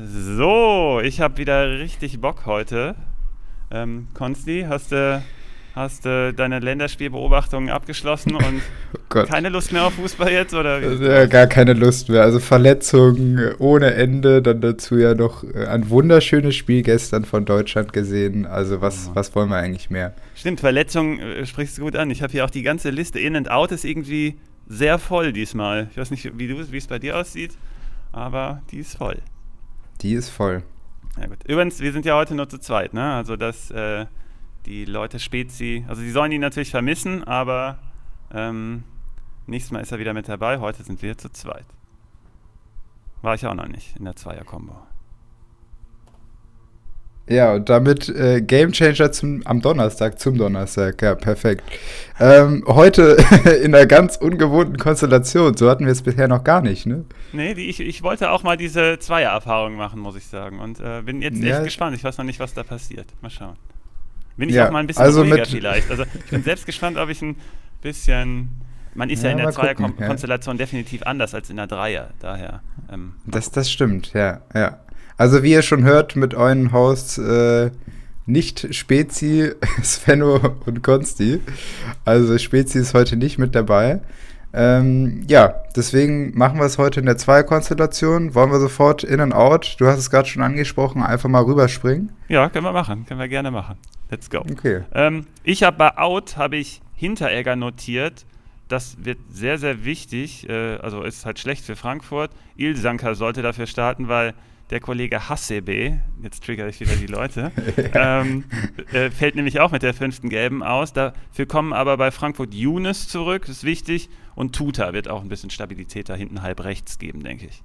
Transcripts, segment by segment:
So, ich habe wieder richtig Bock heute. Ähm, Konsti, hast du hast du deine Länderspielbeobachtungen abgeschlossen und oh keine Lust mehr auf Fußball jetzt? Oder ja, gar keine Lust mehr. Also Verletzungen ohne Ende, dann dazu ja noch äh, ein wunderschönes Spiel gestern von Deutschland gesehen. Also was, oh. was wollen wir eigentlich mehr? Stimmt, Verletzungen äh, sprichst du gut an. Ich habe hier auch die ganze Liste. In and Out ist irgendwie sehr voll diesmal. Ich weiß nicht, wie es bei dir aussieht, aber die ist voll. Die ist voll. Ja gut. Übrigens, wir sind ja heute nur zu zweit, ne? Also das, äh, die Leute Spezi, also sie sollen ihn natürlich vermissen, aber ähm, nächstes Mal ist er wieder mit dabei. Heute sind wir zu zweit. War ich auch noch nicht in der Zweier-Kombo. Ja, und damit äh, Game Changer zum, am Donnerstag, zum Donnerstag, ja, perfekt. Ähm, heute in einer ganz ungewohnten Konstellation, so hatten wir es bisher noch gar nicht, ne? Nee, die, ich, ich wollte auch mal diese Zweier-Erfahrung machen, muss ich sagen. Und äh, bin jetzt ja. echt gespannt. Ich weiß noch nicht, was da passiert. Mal schauen. Bin ich ja, auch mal ein bisschen also ruhiger vielleicht. Also ich bin selbst gespannt, ob ich ein bisschen. Man ist ja, ja in der Zweier-Konstellation ja. definitiv anders als in der Dreier. Daher. Ähm, das, das stimmt, ja, ja. Also wie ihr schon hört, mit euren Hosts äh, nicht Spezi, Svenno und Konsti. Also Spezi ist heute nicht mit dabei. Ähm, ja, deswegen machen wir es heute in der Zweierkonstellation. Wollen wir sofort in and out? Du hast es gerade schon angesprochen, einfach mal rüberspringen. Ja, können wir machen, können wir gerne machen. Let's go. Okay. Ähm, ich habe bei Out habe ich Hinteregger notiert. Das wird sehr, sehr wichtig. Äh, also ist halt schlecht für Frankfurt. Ilsanker sollte dafür starten, weil der Kollege Hassebe, jetzt triggere ich wieder die Leute, ähm, äh, fällt nämlich auch mit der fünften Gelben aus. Dafür kommen aber bei Frankfurt Younes zurück, das ist wichtig. Und Tuta wird auch ein bisschen Stabilität da hinten halb rechts geben, denke ich.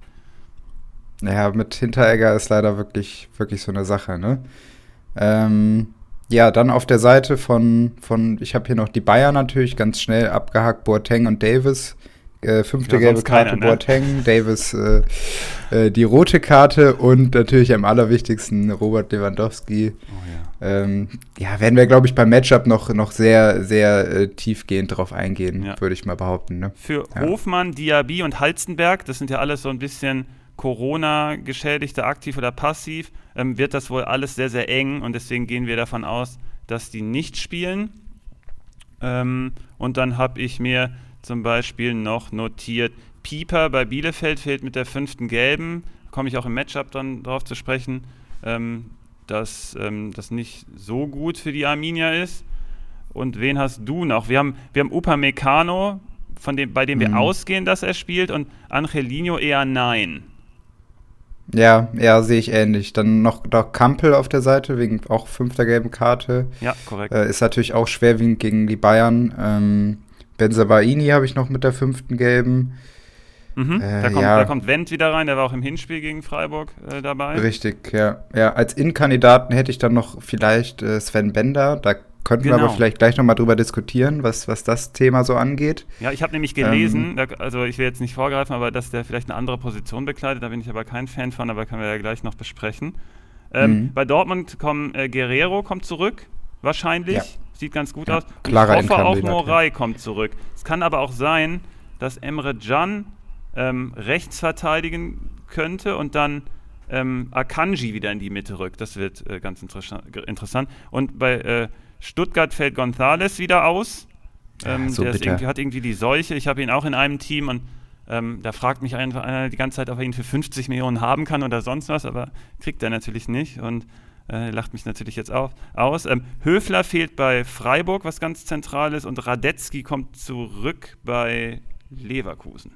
Naja, mit Hinteregger ist leider wirklich, wirklich so eine Sache, ne? Ähm, ja, dann auf der Seite von, von ich habe hier noch die Bayern natürlich ganz schnell abgehakt, Boateng und Davis äh, fünfte ja, gelbe Karte keiner, ne? Boateng, Davis äh, äh, die rote Karte und natürlich am allerwichtigsten Robert Lewandowski. Oh, ja. Ähm, ja, werden wir, glaube ich, beim Matchup noch, noch sehr, sehr äh, tiefgehend drauf eingehen, ja. würde ich mal behaupten. Ne? Für Hofmann, Diaby und Halstenberg, das sind ja alles so ein bisschen Corona-Geschädigte, aktiv oder passiv, ähm, wird das wohl alles sehr, sehr eng und deswegen gehen wir davon aus, dass die nicht spielen. Ähm, und dann habe ich mir zum Beispiel noch notiert. Pieper bei Bielefeld fehlt mit der fünften Gelben. Komme ich auch im Matchup dann drauf zu sprechen, ähm, dass ähm, das nicht so gut für die Arminia ist. Und wen hast du noch? Wir haben, wir haben Upamecano, von dem, bei dem wir mhm. ausgehen, dass er spielt, und Angelino eher nein. Ja, ja, sehe ich ähnlich. Dann noch, noch Kampel auf der Seite, wegen auch fünfter gelben Karte. Ja, korrekt. Äh, ist natürlich auch schwerwiegend gegen die Bayern. Ähm, Benzabaini habe ich noch mit der fünften gelben. Mhm. Äh, da, kommt, ja. da kommt Wendt wieder rein, der war auch im Hinspiel gegen Freiburg äh, dabei. Richtig, ja. ja. Als Innenkandidaten hätte ich dann noch vielleicht äh, Sven Bender. Da könnten genau. wir aber genau. vielleicht gleich nochmal drüber diskutieren, was, was das Thema so angeht. Ja, ich habe nämlich gelesen, ähm, da, also ich will jetzt nicht vorgreifen, aber dass der vielleicht eine andere Position bekleidet, da bin ich aber kein Fan von, aber können wir ja gleich noch besprechen. Ähm, mhm. Bei Dortmund kommt äh, Guerrero kommt zurück, wahrscheinlich. Ja. Sieht ganz gut ja, aus. Klarer ich hoffe auch Morai kommt zurück. Es kann aber auch sein, dass Emre Can ähm, rechts verteidigen könnte und dann ähm, Akanji wieder in die Mitte rückt. Das wird äh, ganz interessant. Und bei äh, Stuttgart fällt Gonzales wieder aus. Ähm, so der irgendwie, hat irgendwie die Seuche. Ich habe ihn auch in einem Team und ähm, da fragt mich einfach einer die ganze Zeit, ob er ihn für 50 Millionen haben kann oder sonst was, aber kriegt er natürlich nicht. Und äh, lacht mich natürlich jetzt auf, aus. Ähm, Höfler fehlt bei Freiburg, was ganz zentral ist, und Radetzky kommt zurück bei Leverkusen.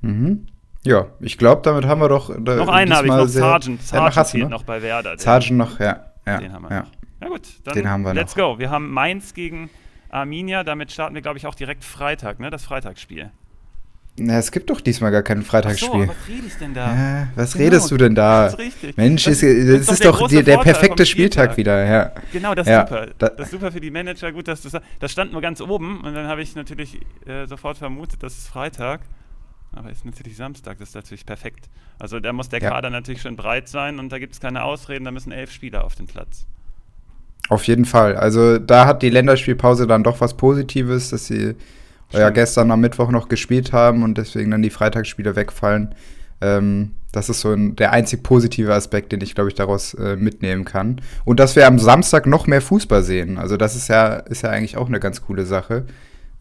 Mhm. Ja, ich glaube, damit haben wir doch. Da, noch einen habe ich noch, Sargent. Sargent ja, fehlt ne? noch bei Werder. Sargent noch, ja. ja den haben wir ja. noch. Na gut, dann den haben wir let's noch. go. Wir haben Mainz gegen Arminia. Damit starten wir, glaube ich, auch direkt Freitag, ne? Das Freitagsspiel. Na, es gibt doch diesmal gar kein Freitagsspiel. Ach so, was rede ich denn da? Ja, was genau, redest du denn da? Das ist richtig. Mensch, das, ist, das ist, ist doch, der, der perfekte Spieltag. Wieder. Ja. Genau, das ist ja, super. Das ist super für die Manager. Gut, dass du sagst. Das stand nur ganz oben und dann habe ich natürlich äh, sofort vermutet, das ist Freitag. Aber ist natürlich Samstag, das ist natürlich perfekt. Also da muss der ja. Kader natürlich schon breit sein und da gibt es keine Ausreden, da müssen elf Spieler auf den Platz. Auf jeden Fall. Also da hat die Länderspielpause dann doch was Positives, dass sie ja gestern am Mittwoch noch gespielt haben und deswegen dann die Freitagsspiele wegfallen. Ähm, Das ist so ein, der einzig positive Aspekt, den ich, glaube ich, daraus äh, mitnehmen kann. Und dass wir am Samstag noch mehr Fußball sehen. Also das ist ja, ist ja eigentlich auch eine ganz coole Sache.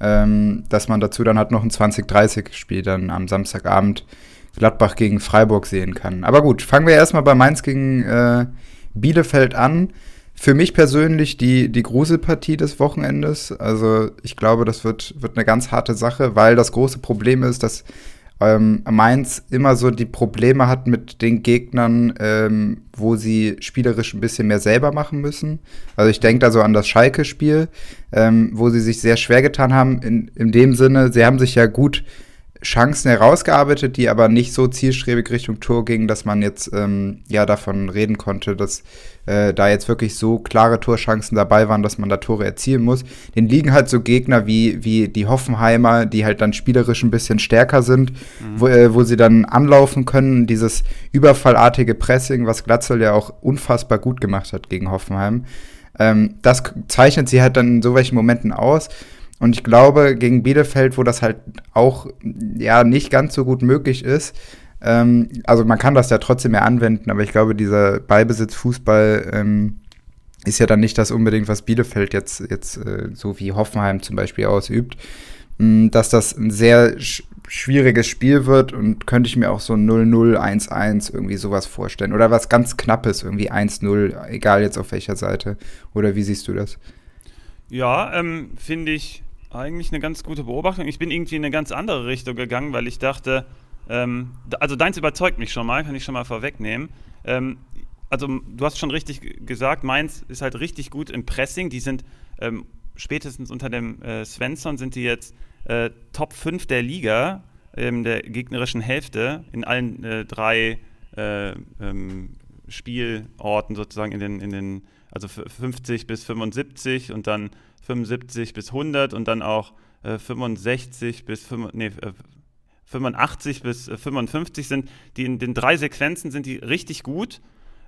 Ähm, dass man dazu dann halt noch ein 20-30-Spiel dann am Samstagabend Gladbach gegen Freiburg sehen kann. Aber gut, fangen wir erstmal bei Mainz gegen äh, Bielefeld an. Für mich persönlich die, die Gruselpartie des Wochenendes. Also ich glaube, das wird, wird eine ganz harte Sache, weil das große Problem ist, dass ähm, Mainz immer so die Probleme hat mit den Gegnern, ähm, wo sie spielerisch ein bisschen mehr selber machen müssen. Also ich denke da so an das Schalke-Spiel, ähm, wo sie sich sehr schwer getan haben. In, in dem Sinne, sie haben sich ja gut Chancen herausgearbeitet, die aber nicht so zielstrebig Richtung Tor gingen, dass man jetzt ähm, ja davon reden konnte, dass äh, da jetzt wirklich so klare Torchancen dabei waren, dass man da Tore erzielen muss. Den liegen halt so Gegner wie, wie die Hoffenheimer, die halt dann spielerisch ein bisschen stärker sind, mhm. wo, äh, wo sie dann anlaufen können. Dieses überfallartige Pressing, was Glatzel ja auch unfassbar gut gemacht hat gegen Hoffenheim. Ähm, das zeichnet sie halt dann in so welchen Momenten aus. Und ich glaube, gegen Bielefeld, wo das halt auch ja nicht ganz so gut möglich ist, ähm, also man kann das ja trotzdem mehr anwenden, aber ich glaube, dieser Ballbesitz-Fußball ähm, ist ja dann nicht das unbedingt, was Bielefeld jetzt, jetzt äh, so wie Hoffenheim zum Beispiel ausübt. Mh, dass das ein sehr sch schwieriges Spiel wird und könnte ich mir auch so 0-0, 1-1 irgendwie sowas vorstellen. Oder was ganz Knappes, irgendwie 1-0, egal jetzt auf welcher Seite. Oder wie siehst du das? Ja, ähm, finde ich eigentlich eine ganz gute Beobachtung. Ich bin irgendwie in eine ganz andere Richtung gegangen, weil ich dachte, ähm, also deins überzeugt mich schon mal, kann ich schon mal vorwegnehmen. Ähm, also du hast schon richtig gesagt, Mainz ist halt richtig gut im Pressing. Die sind ähm, spätestens unter dem äh, Svensson sind die jetzt äh, Top 5 der Liga in der gegnerischen Hälfte in allen äh, drei äh, ähm, Spielorten sozusagen in den, in den also 50 bis 75 und dann 75 bis 100 und dann auch äh, 65 bis 5, nee, 85 äh, bis 55 äh, sind die in den drei Sequenzen sind die richtig gut.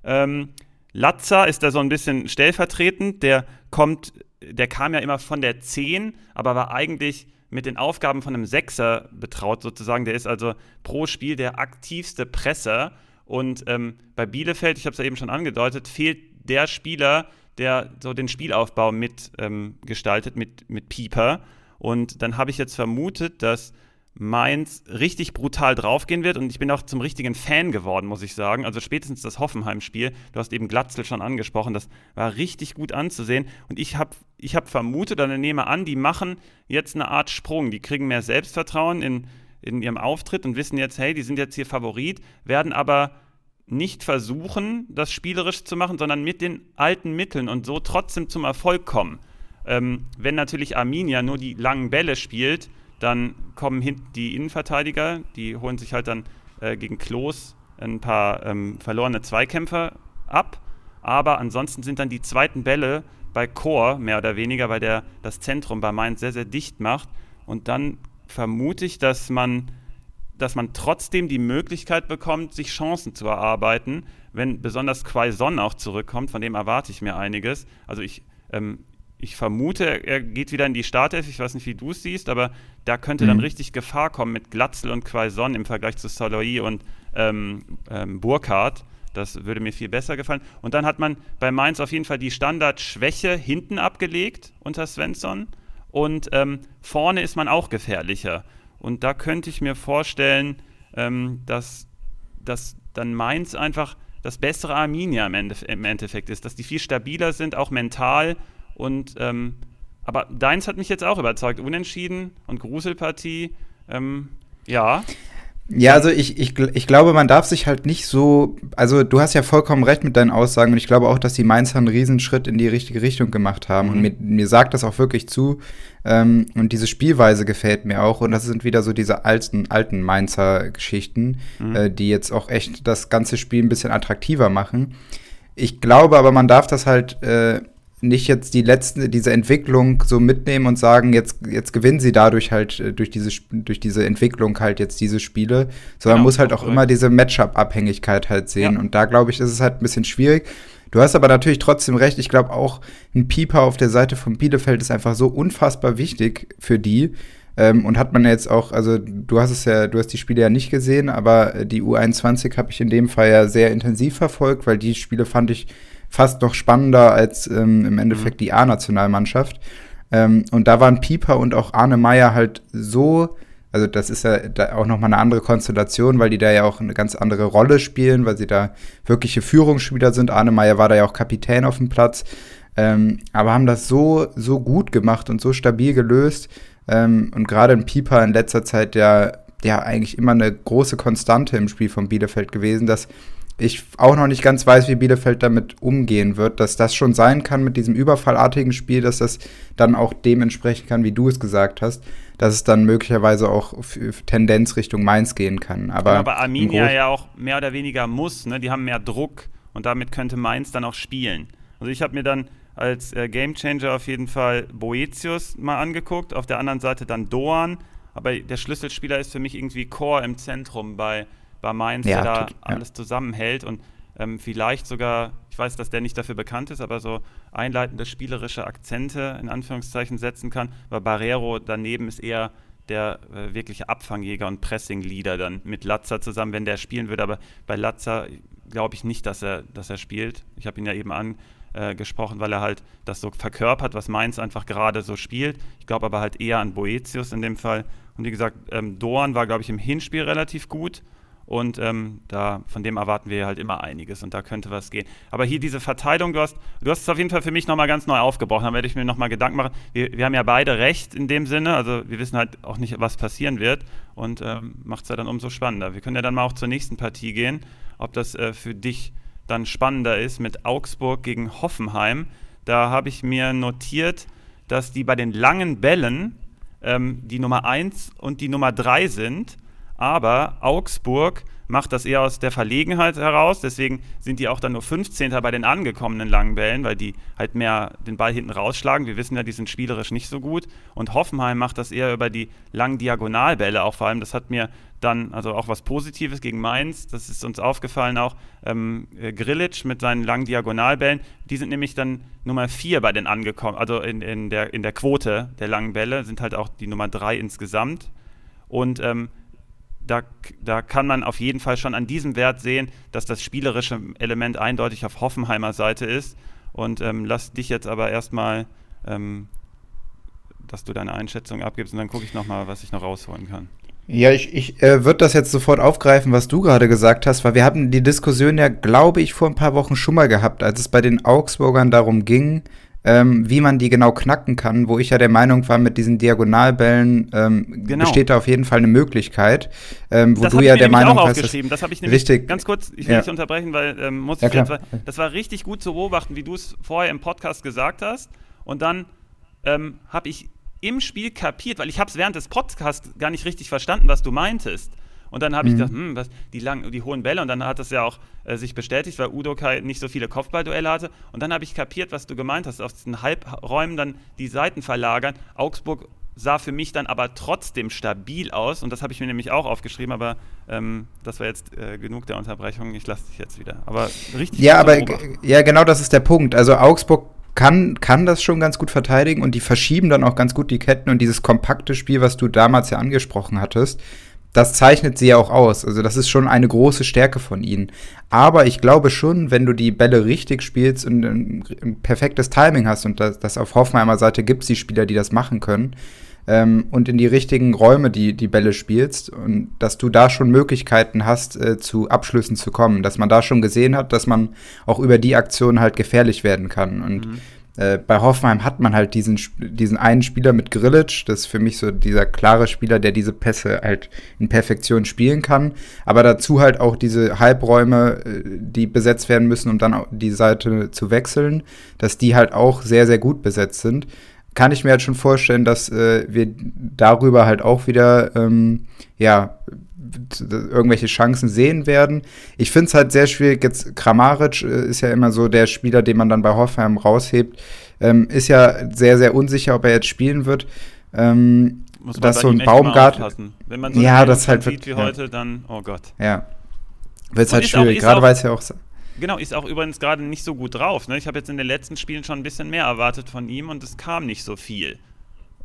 Ähm, Latza ist da so ein bisschen stellvertretend, der kommt, der kam ja immer von der 10, aber war eigentlich mit den Aufgaben von einem Sechser betraut sozusagen. Der ist also pro Spiel der aktivste Presser. Und ähm, bei Bielefeld, ich habe es ja eben schon angedeutet, fehlt der Spieler, der so den Spielaufbau mitgestaltet ähm, mit, mit Pieper. Und dann habe ich jetzt vermutet, dass Mainz richtig brutal draufgehen wird. Und ich bin auch zum richtigen Fan geworden, muss ich sagen. Also spätestens das Hoffenheim-Spiel, du hast eben Glatzel schon angesprochen, das war richtig gut anzusehen. Und ich habe ich hab vermutet oder nehme an, die machen jetzt eine Art Sprung, die kriegen mehr Selbstvertrauen in, in ihrem Auftritt und wissen jetzt, hey, die sind jetzt hier Favorit, werden aber nicht versuchen, das spielerisch zu machen, sondern mit den alten Mitteln und so trotzdem zum Erfolg kommen. Ähm, wenn natürlich Arminia nur die langen Bälle spielt, dann kommen hinten die Innenverteidiger, die holen sich halt dann äh, gegen Klos ein paar ähm, verlorene Zweikämpfer ab. Aber ansonsten sind dann die zweiten Bälle bei Chor mehr oder weniger, weil der das Zentrum bei Mainz sehr, sehr dicht macht. Und dann vermute ich, dass man dass man trotzdem die Möglichkeit bekommt, sich Chancen zu erarbeiten, wenn besonders Quaison auch zurückkommt, von dem erwarte ich mir einiges. Also ich, ähm, ich vermute, er geht wieder in die Startelf, ich weiß nicht, wie du es siehst, aber da könnte mhm. dann richtig Gefahr kommen mit Glatzel und Quaison im Vergleich zu Soloy und ähm, ähm, Burkhardt. Das würde mir viel besser gefallen. Und dann hat man bei Mainz auf jeden Fall die Standardschwäche hinten abgelegt unter Svensson. Und ähm, vorne ist man auch gefährlicher. Und da könnte ich mir vorstellen, ähm, dass, dass dann Mainz einfach das bessere Arminia im, Ende, im, Endeffekt ist, dass die viel stabiler sind, auch mental. Und ähm, aber deins hat mich jetzt auch überzeugt. Unentschieden und Gruselpartie. Ähm, ja. Ja, also ich, ich, ich glaube, man darf sich halt nicht so, also du hast ja vollkommen recht mit deinen Aussagen und ich glaube auch, dass die Mainzer einen Riesenschritt in die richtige Richtung gemacht haben mhm. und mir, mir sagt das auch wirklich zu ähm, und diese Spielweise gefällt mir auch und das sind wieder so diese alten, alten Mainzer Geschichten, mhm. äh, die jetzt auch echt das ganze Spiel ein bisschen attraktiver machen. Ich glaube aber, man darf das halt äh, nicht jetzt die letzten, diese Entwicklung so mitnehmen und sagen, jetzt, jetzt gewinnen sie dadurch halt äh, durch diese, durch diese Entwicklung halt jetzt diese Spiele, sondern genau, muss halt auch korrekt. immer diese Matchup-Abhängigkeit halt sehen. Ja. Und da glaube ich, ist es halt ein bisschen schwierig. Du hast aber natürlich trotzdem recht. Ich glaube auch, ein Pieper auf der Seite von Bielefeld ist einfach so unfassbar wichtig für die. Ähm, und hat man jetzt auch, also du hast es ja, du hast die Spiele ja nicht gesehen, aber die U21 habe ich in dem Fall ja sehr intensiv verfolgt, weil die Spiele fand ich fast noch spannender als ähm, im Endeffekt mhm. die A-Nationalmannschaft. Ähm, und da waren Pieper und auch Arne Meyer halt so, also das ist ja da auch nochmal eine andere Konstellation, weil die da ja auch eine ganz andere Rolle spielen, weil sie da wirkliche Führungsspieler sind. Arne Meyer war da ja auch Kapitän auf dem Platz. Ähm, aber haben das so, so gut gemacht und so stabil gelöst. Ähm, und gerade in Pieper in letzter Zeit ja, ja eigentlich immer eine große Konstante im Spiel von Bielefeld gewesen, dass ich auch noch nicht ganz weiß, wie Bielefeld damit umgehen wird, dass das schon sein kann mit diesem überfallartigen Spiel, dass das dann auch dementsprechend kann, wie du es gesagt hast, dass es dann möglicherweise auch Tendenz Richtung Mainz gehen kann. Aber, ja, aber Arminia ja auch mehr oder weniger muss, ne? die haben mehr Druck und damit könnte Mainz dann auch spielen. Also ich habe mir dann als äh, Gamechanger auf jeden Fall Boetius mal angeguckt, auf der anderen Seite dann Doan, aber der Schlüsselspieler ist für mich irgendwie Core im Zentrum bei bei Mainz, ja, der da tut, ja. alles zusammenhält und ähm, vielleicht sogar, weiß, dass der nicht dafür bekannt ist, aber so einleitende spielerische Akzente in Anführungszeichen setzen kann, weil Barrero daneben ist eher der äh, wirkliche Abfangjäger und Pressing-Leader dann mit Latza zusammen, wenn der spielen würde. Aber bei Latza glaube ich nicht, dass er, dass er spielt. Ich habe ihn ja eben angesprochen, äh, weil er halt das so verkörpert, was Mainz einfach gerade so spielt. Ich glaube aber halt eher an Boetius in dem Fall. Und wie gesagt, ähm, Doan war, glaube ich, im Hinspiel relativ gut. Und ähm, da, von dem erwarten wir halt immer einiges und da könnte was gehen. Aber hier diese Verteilung, du hast, du hast es auf jeden Fall für mich nochmal ganz neu aufgebrochen. Da werde ich mir nochmal Gedanken machen. Wir, wir haben ja beide recht in dem Sinne, also wir wissen halt auch nicht, was passieren wird und ähm, macht es ja dann umso spannender. Wir können ja dann mal auch zur nächsten Partie gehen, ob das äh, für dich dann spannender ist mit Augsburg gegen Hoffenheim. Da habe ich mir notiert, dass die bei den langen Bällen ähm, die Nummer 1 und die Nummer 3 sind aber Augsburg macht das eher aus der Verlegenheit heraus. Deswegen sind die auch dann nur 15. bei den angekommenen langen Bällen, weil die halt mehr den Ball hinten rausschlagen. Wir wissen ja, die sind spielerisch nicht so gut. Und Hoffenheim macht das eher über die langen Diagonalbälle auch vor allem. Das hat mir dann also auch was Positives gegen Mainz. Das ist uns aufgefallen auch. Ähm, äh, Grilic mit seinen langen Diagonalbällen. Die sind nämlich dann Nummer 4 bei den angekommen. Also in, in, der, in der Quote der langen Bälle sind halt auch die Nummer 3 insgesamt. Und ähm, da, da kann man auf jeden Fall schon an diesem Wert sehen, dass das spielerische Element eindeutig auf Hoffenheimer Seite ist. Und ähm, lass dich jetzt aber erstmal, ähm, dass du deine Einschätzung abgibst und dann gucke ich nochmal, was ich noch rausholen kann. Ja, ich, ich äh, würde das jetzt sofort aufgreifen, was du gerade gesagt hast, weil wir hatten die Diskussion ja, glaube ich, vor ein paar Wochen schon mal gehabt, als es bei den Augsburgern darum ging, ähm, wie man die genau knacken kann, wo ich ja der Meinung war, mit diesen Diagonalbällen ähm, genau. besteht da auf jeden Fall eine Möglichkeit. Ähm, wo das du ja der Meinung auch aufgeschrieben. Das habe ich nämlich richtig. ganz kurz, ich will ja. nicht unterbrechen, weil ähm, muss ja, jetzt, das war richtig gut zu beobachten, wie du es vorher im Podcast gesagt hast. Und dann ähm, habe ich im Spiel kapiert, weil ich habe es während des Podcasts gar nicht richtig verstanden, was du meintest. Und dann habe mhm. ich gedacht, hm, was, die, lang, die hohen Bälle. Und dann hat das ja auch äh, sich bestätigt, weil Udo Kai nicht so viele Kopfballduelle hatte. Und dann habe ich kapiert, was du gemeint hast. Auf diesen Halbräumen dann die Seiten verlagern. Augsburg sah für mich dann aber trotzdem stabil aus. Und das habe ich mir nämlich auch aufgeschrieben. Aber ähm, das war jetzt äh, genug der Unterbrechung. Ich lasse dich jetzt wieder. Aber richtig. Ja, aber ja, genau das ist der Punkt. Also Augsburg kann, kann das schon ganz gut verteidigen und die verschieben dann auch ganz gut die Ketten und dieses kompakte Spiel, was du damals ja angesprochen hattest, das zeichnet sie ja auch aus. Also das ist schon eine große Stärke von ihnen. Aber ich glaube schon, wenn du die Bälle richtig spielst und ein, ein perfektes Timing hast und das, das auf Hoffenheimer Seite gibt es die Spieler, die das machen können ähm, und in die richtigen Räume die, die Bälle spielst und dass du da schon Möglichkeiten hast, äh, zu Abschlüssen zu kommen. Dass man da schon gesehen hat, dass man auch über die Aktion halt gefährlich werden kann. Und mhm. Äh, bei Hoffenheim hat man halt diesen, diesen einen Spieler mit Grillitsch, das ist für mich so dieser klare Spieler, der diese Pässe halt in Perfektion spielen kann, aber dazu halt auch diese Halbräume, äh, die besetzt werden müssen, um dann die Seite zu wechseln, dass die halt auch sehr, sehr gut besetzt sind. Kann ich mir halt schon vorstellen, dass äh, wir darüber halt auch wieder, ähm, ja, irgendwelche Chancen sehen werden. Ich finde es halt sehr schwierig. Jetzt Kramaric äh, ist ja immer so der Spieler, den man dann bei Hoffenheim raushebt. Ähm, ist ja sehr, sehr unsicher, ob er jetzt spielen wird. Ähm, Muss man dass so ein Baumgart. Wenn man so ja, das halt sieht wie ja. heute, dann, oh Gott. Ja. Wird es halt schwierig, gerade weil es ja auch. Genau, ist auch übrigens gerade nicht so gut drauf. Ne? Ich habe jetzt in den letzten Spielen schon ein bisschen mehr erwartet von ihm und es kam nicht so viel.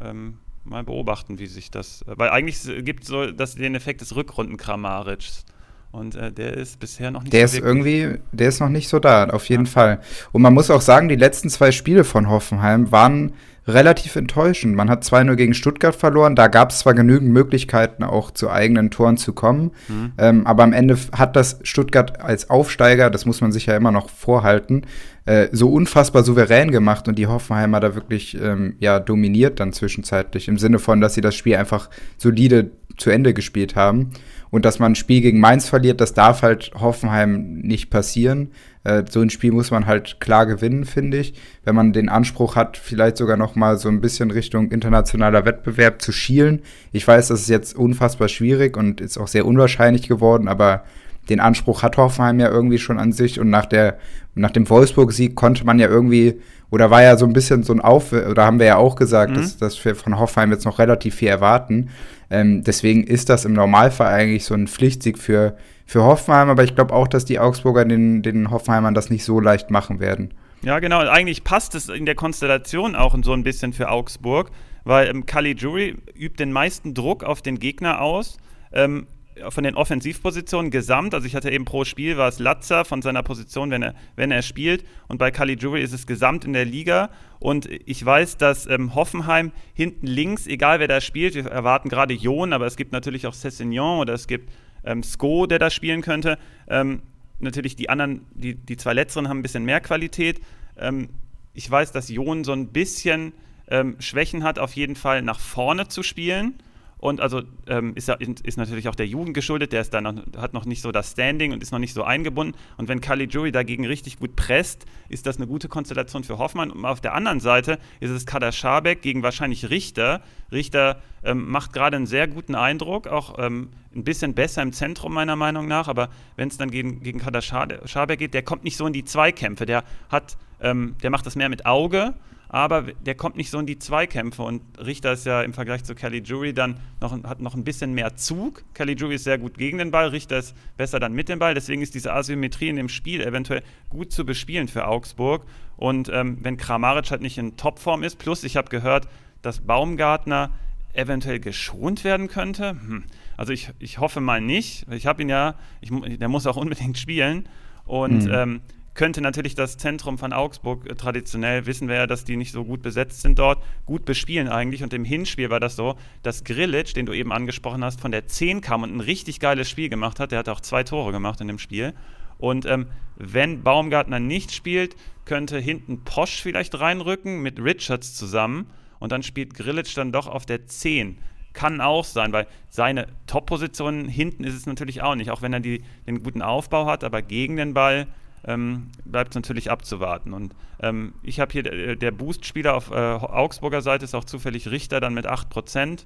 Ähm, mal beobachten, wie sich das. Weil eigentlich gibt es so das, den Effekt des Rückrunden-Kramarics. Und äh, der ist bisher noch nicht der so ist irgendwie, der ist noch nicht so da, auf jeden ja. Fall. Und man muss auch sagen, die letzten zwei Spiele von Hoffenheim waren relativ enttäuschend. Man hat 2-0 gegen Stuttgart verloren. Da gab es zwar genügend Möglichkeiten, auch zu eigenen Toren zu kommen, mhm. ähm, aber am Ende hat das Stuttgart als Aufsteiger, das muss man sich ja immer noch vorhalten, äh, so unfassbar souverän gemacht und die Hoffenheimer da wirklich ähm, ja, dominiert dann zwischenzeitlich. Im Sinne von, dass sie das Spiel einfach solide zu Ende gespielt haben. Und dass man ein Spiel gegen Mainz verliert, das darf halt Hoffenheim nicht passieren. Äh, so ein Spiel muss man halt klar gewinnen, finde ich. Wenn man den Anspruch hat, vielleicht sogar noch mal so ein bisschen Richtung internationaler Wettbewerb zu schielen. Ich weiß, das ist jetzt unfassbar schwierig und ist auch sehr unwahrscheinlich geworden, aber den Anspruch hat Hoffenheim ja irgendwie schon an sich und nach der nach dem Wolfsburg-Sieg konnte man ja irgendwie oder war ja so ein bisschen so ein Auf oder haben wir ja auch gesagt, mhm. dass, dass wir von Hoffenheim jetzt noch relativ viel erwarten. Ähm, deswegen ist das im Normalfall eigentlich so ein Pflichtsieg für, für Hoffenheim, aber ich glaube auch, dass die Augsburger den, den Hoffenheimern das nicht so leicht machen werden. Ja, genau. Eigentlich passt es in der Konstellation auch so ein bisschen für Augsburg, weil ähm, Caligiuri übt den meisten Druck auf den Gegner aus. Ähm, von den Offensivpositionen gesamt, also ich hatte eben pro Spiel war es Latzer von seiner Position, wenn er, wenn er spielt und bei Caligiuri ist es gesamt in der Liga und ich weiß, dass ähm, Hoffenheim hinten links, egal wer da spielt, wir erwarten gerade Jon, aber es gibt natürlich auch Cessignon oder es gibt ähm, Sko, der da spielen könnte. Ähm, natürlich die anderen, die, die zwei letzteren haben ein bisschen mehr Qualität. Ähm, ich weiß, dass Jon so ein bisschen ähm, Schwächen hat, auf jeden Fall nach vorne zu spielen und also ähm, ist, ist natürlich auch der Jugend geschuldet, der ist dann noch, hat noch nicht so das Standing und ist noch nicht so eingebunden. Und wenn Caligiuri dagegen richtig gut presst, ist das eine gute Konstellation für Hoffmann. Und auf der anderen Seite ist es Kader Schabek gegen wahrscheinlich Richter. Richter ähm, macht gerade einen sehr guten Eindruck, auch ähm, ein bisschen besser im Zentrum meiner Meinung nach. Aber wenn es dann gegen, gegen Kader Schabek geht, der kommt nicht so in die Zweikämpfe. Der hat, ähm, der macht das mehr mit Auge aber der kommt nicht so in die Zweikämpfe und Richter ist ja im Vergleich zu Kelly Jury dann noch, hat noch ein bisschen mehr Zug. Kelly Jury ist sehr gut gegen den Ball, Richter ist besser dann mit dem Ball, deswegen ist diese Asymmetrie in dem Spiel eventuell gut zu bespielen für Augsburg und ähm, wenn Kramaric halt nicht in Topform ist, plus ich habe gehört, dass Baumgartner eventuell geschont werden könnte. Hm. Also ich, ich hoffe mal nicht. Ich habe ihn ja, ich, der muss auch unbedingt spielen und mhm. ähm, könnte natürlich das Zentrum von Augsburg äh, traditionell, wissen wir ja, dass die nicht so gut besetzt sind dort, gut bespielen eigentlich. Und im Hinspiel war das so, dass Grillitsch, den du eben angesprochen hast, von der 10 kam und ein richtig geiles Spiel gemacht hat. Der hat auch zwei Tore gemacht in dem Spiel. Und ähm, wenn Baumgartner nicht spielt, könnte hinten Posch vielleicht reinrücken mit Richards zusammen. Und dann spielt Grillitsch dann doch auf der 10 kann auch sein, weil seine Top-Position hinten ist es natürlich auch nicht, auch wenn er die, den guten Aufbau hat, aber gegen den Ball ähm, bleibt es natürlich abzuwarten. Und ähm, ich habe hier, der, der Boost-Spieler auf äh, Augsburger Seite ist auch zufällig Richter dann mit 8%.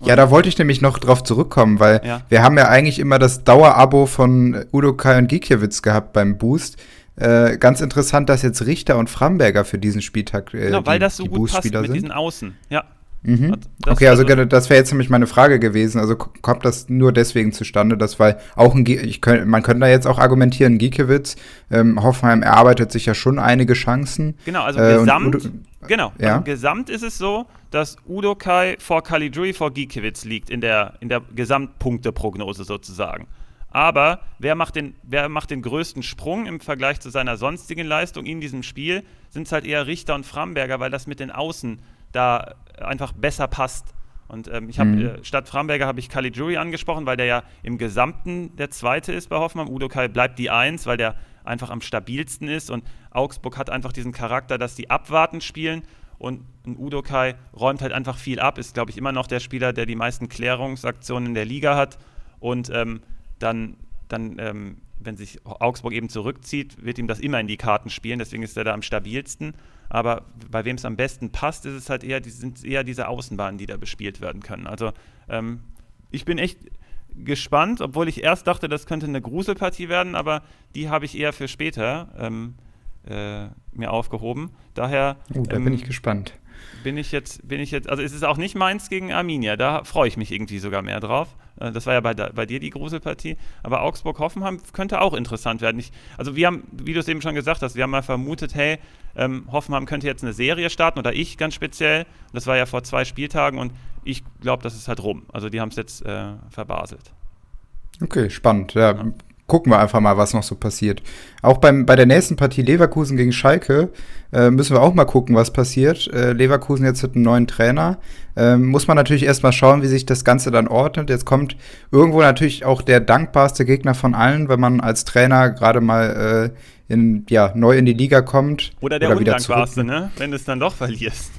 Ja, da wollte ich nämlich noch drauf zurückkommen, weil ja. wir haben ja eigentlich immer das Dauerabo von Udo Kai und Gikiewicz gehabt beim Boost. Äh, ganz interessant, dass jetzt Richter und Framberger für diesen Spieltag äh, genau, weil die, das so gut passt mit sind. diesen Außen. Ja, Mhm. Okay, also, also das wäre jetzt nämlich meine Frage gewesen. Also kommt das nur deswegen zustande, dass weil auch ein ich könnt, man könnte da jetzt auch argumentieren, Giekewitz, ähm, Hoffenheim erarbeitet sich ja schon einige Chancen. Genau, also äh, gesamt, Udo, genau, ja? also gesamt ist es so, dass Udo Kai vor Caligiuri vor Giekewitz liegt in der, in der Gesamtpunkteprognose sozusagen. Aber wer macht, den, wer macht den größten Sprung im Vergleich zu seiner sonstigen Leistung in diesem Spiel? Sind es halt eher Richter und Framberger, weil das mit den Außen da einfach besser passt. Und ähm, ich habe mhm. äh, statt Framberger habe ich Caligiuri angesprochen, weil der ja im Gesamten der Zweite ist bei Hoffmann. Udo Kai bleibt die Eins, weil der einfach am stabilsten ist. Und Augsburg hat einfach diesen Charakter, dass die abwarten spielen. Und ein Udo Kai räumt halt einfach viel ab, ist, glaube ich, immer noch der Spieler, der die meisten Klärungsaktionen in der Liga hat. Und ähm, dann, dann ähm, wenn sich Augsburg eben zurückzieht, wird ihm das immer in die Karten spielen. Deswegen ist er da am stabilsten. Aber bei wem es am besten passt, ist es halt eher, die, sind eher diese Außenbahnen, die da bespielt werden können. Also ähm, ich bin echt gespannt, obwohl ich erst dachte, das könnte eine Gruselpartie werden, aber die habe ich eher für später ähm, äh, mir aufgehoben. Daher. Oh, da ähm, bin ich gespannt. Bin ich jetzt, bin ich jetzt, also es ist auch nicht Mainz gegen Arminia, da freue ich mich irgendwie sogar mehr drauf. Äh, das war ja bei, bei dir die Gruselpartie. Aber Augsburg-Hoffenheim könnte auch interessant werden. Ich, also wir haben, wie du es eben schon gesagt hast, wir haben mal vermutet, hey, ähm, Hoffenheim könnte jetzt eine Serie starten oder ich ganz speziell. Das war ja vor zwei Spieltagen und ich glaube, das ist halt rum. Also die haben es jetzt äh, verbaselt. Okay, spannend. Ja, ja, gucken wir einfach mal, was noch so passiert. Auch beim, bei der nächsten Partie Leverkusen gegen Schalke äh, müssen wir auch mal gucken, was passiert. Äh, Leverkusen jetzt mit einem neuen Trainer. Äh, muss man natürlich erstmal schauen, wie sich das Ganze dann ordnet. Jetzt kommt irgendwo natürlich auch der dankbarste Gegner von allen, wenn man als Trainer gerade mal äh, in, ja, neu in die Liga kommt. Oder der oder undankbarste, ne? wenn du es dann doch verlierst.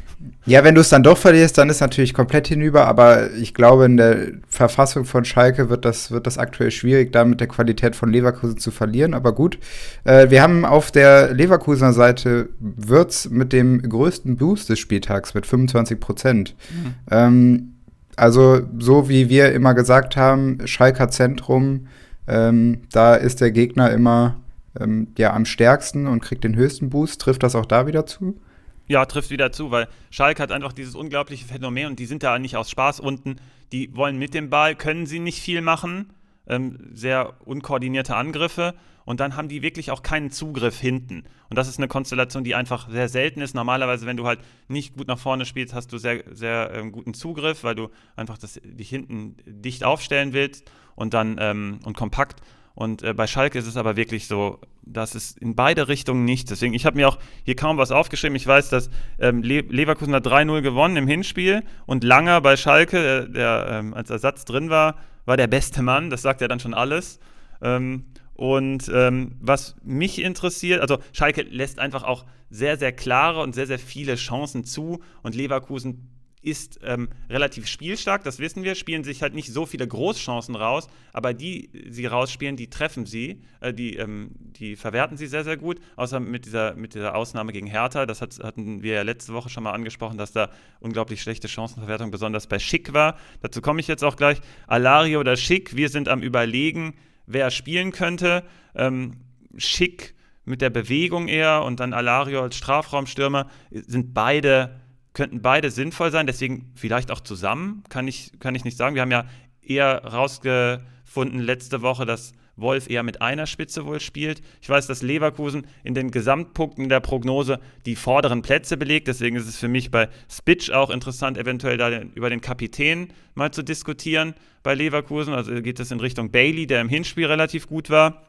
Ja, wenn du es dann doch verlierst, dann ist natürlich komplett hinüber, aber ich glaube, in der Verfassung von Schalke wird das, wird das aktuell schwierig, da mit der Qualität von Leverkusen zu verlieren. Aber gut, äh, wir haben auf der Leverkusener Seite Würz mit dem größten Boost des Spieltags mit 25 Prozent. Mhm. Ähm, also, so wie wir immer gesagt haben, Schalker Zentrum, ähm, da ist der Gegner immer ähm, ja, am stärksten und kriegt den höchsten Boost. Trifft das auch da wieder zu? Ja, trifft wieder zu, weil Schalke hat einfach dieses unglaubliche Phänomen und die sind da nicht aus Spaß unten. Die wollen mit dem Ball, können sie nicht viel machen. Ähm, sehr unkoordinierte Angriffe. Und dann haben die wirklich auch keinen Zugriff hinten. Und das ist eine Konstellation, die einfach sehr selten ist. Normalerweise, wenn du halt nicht gut nach vorne spielst, hast du sehr, sehr ähm, guten Zugriff, weil du einfach das, dich hinten dicht aufstellen willst und dann ähm, und kompakt. Und äh, bei Schalke ist es aber wirklich so, dass es in beide Richtungen nicht. Deswegen, ich habe mir auch hier kaum was aufgeschrieben. Ich weiß, dass ähm, Le Leverkusen hat 3-0 gewonnen im Hinspiel und Langer bei Schalke, der, der ähm, als Ersatz drin war, war der beste Mann. Das sagt ja dann schon alles. Ähm, und ähm, was mich interessiert, also Schalke lässt einfach auch sehr, sehr klare und sehr, sehr viele Chancen zu und Leverkusen ist ähm, relativ spielstark, das wissen wir, spielen sich halt nicht so viele Großchancen raus, aber die sie rausspielen, die treffen sie, äh, die, ähm, die verwerten sie sehr, sehr gut, außer mit dieser, mit dieser Ausnahme gegen Hertha, das hat, hatten wir ja letzte Woche schon mal angesprochen, dass da unglaublich schlechte Chancenverwertung besonders bei Schick war. Dazu komme ich jetzt auch gleich. Alario oder Schick, wir sind am überlegen, wer spielen könnte. Ähm, Schick mit der Bewegung eher und dann Alario als Strafraumstürmer sind beide könnten beide sinnvoll sein, deswegen vielleicht auch zusammen, kann ich, kann ich nicht sagen. Wir haben ja eher rausgefunden letzte Woche, dass Wolf eher mit einer Spitze wohl spielt. Ich weiß, dass Leverkusen in den Gesamtpunkten der Prognose die vorderen Plätze belegt. Deswegen ist es für mich bei Spitch auch interessant, eventuell da über den Kapitän mal zu diskutieren bei Leverkusen. Also geht es in Richtung Bailey, der im Hinspiel relativ gut war.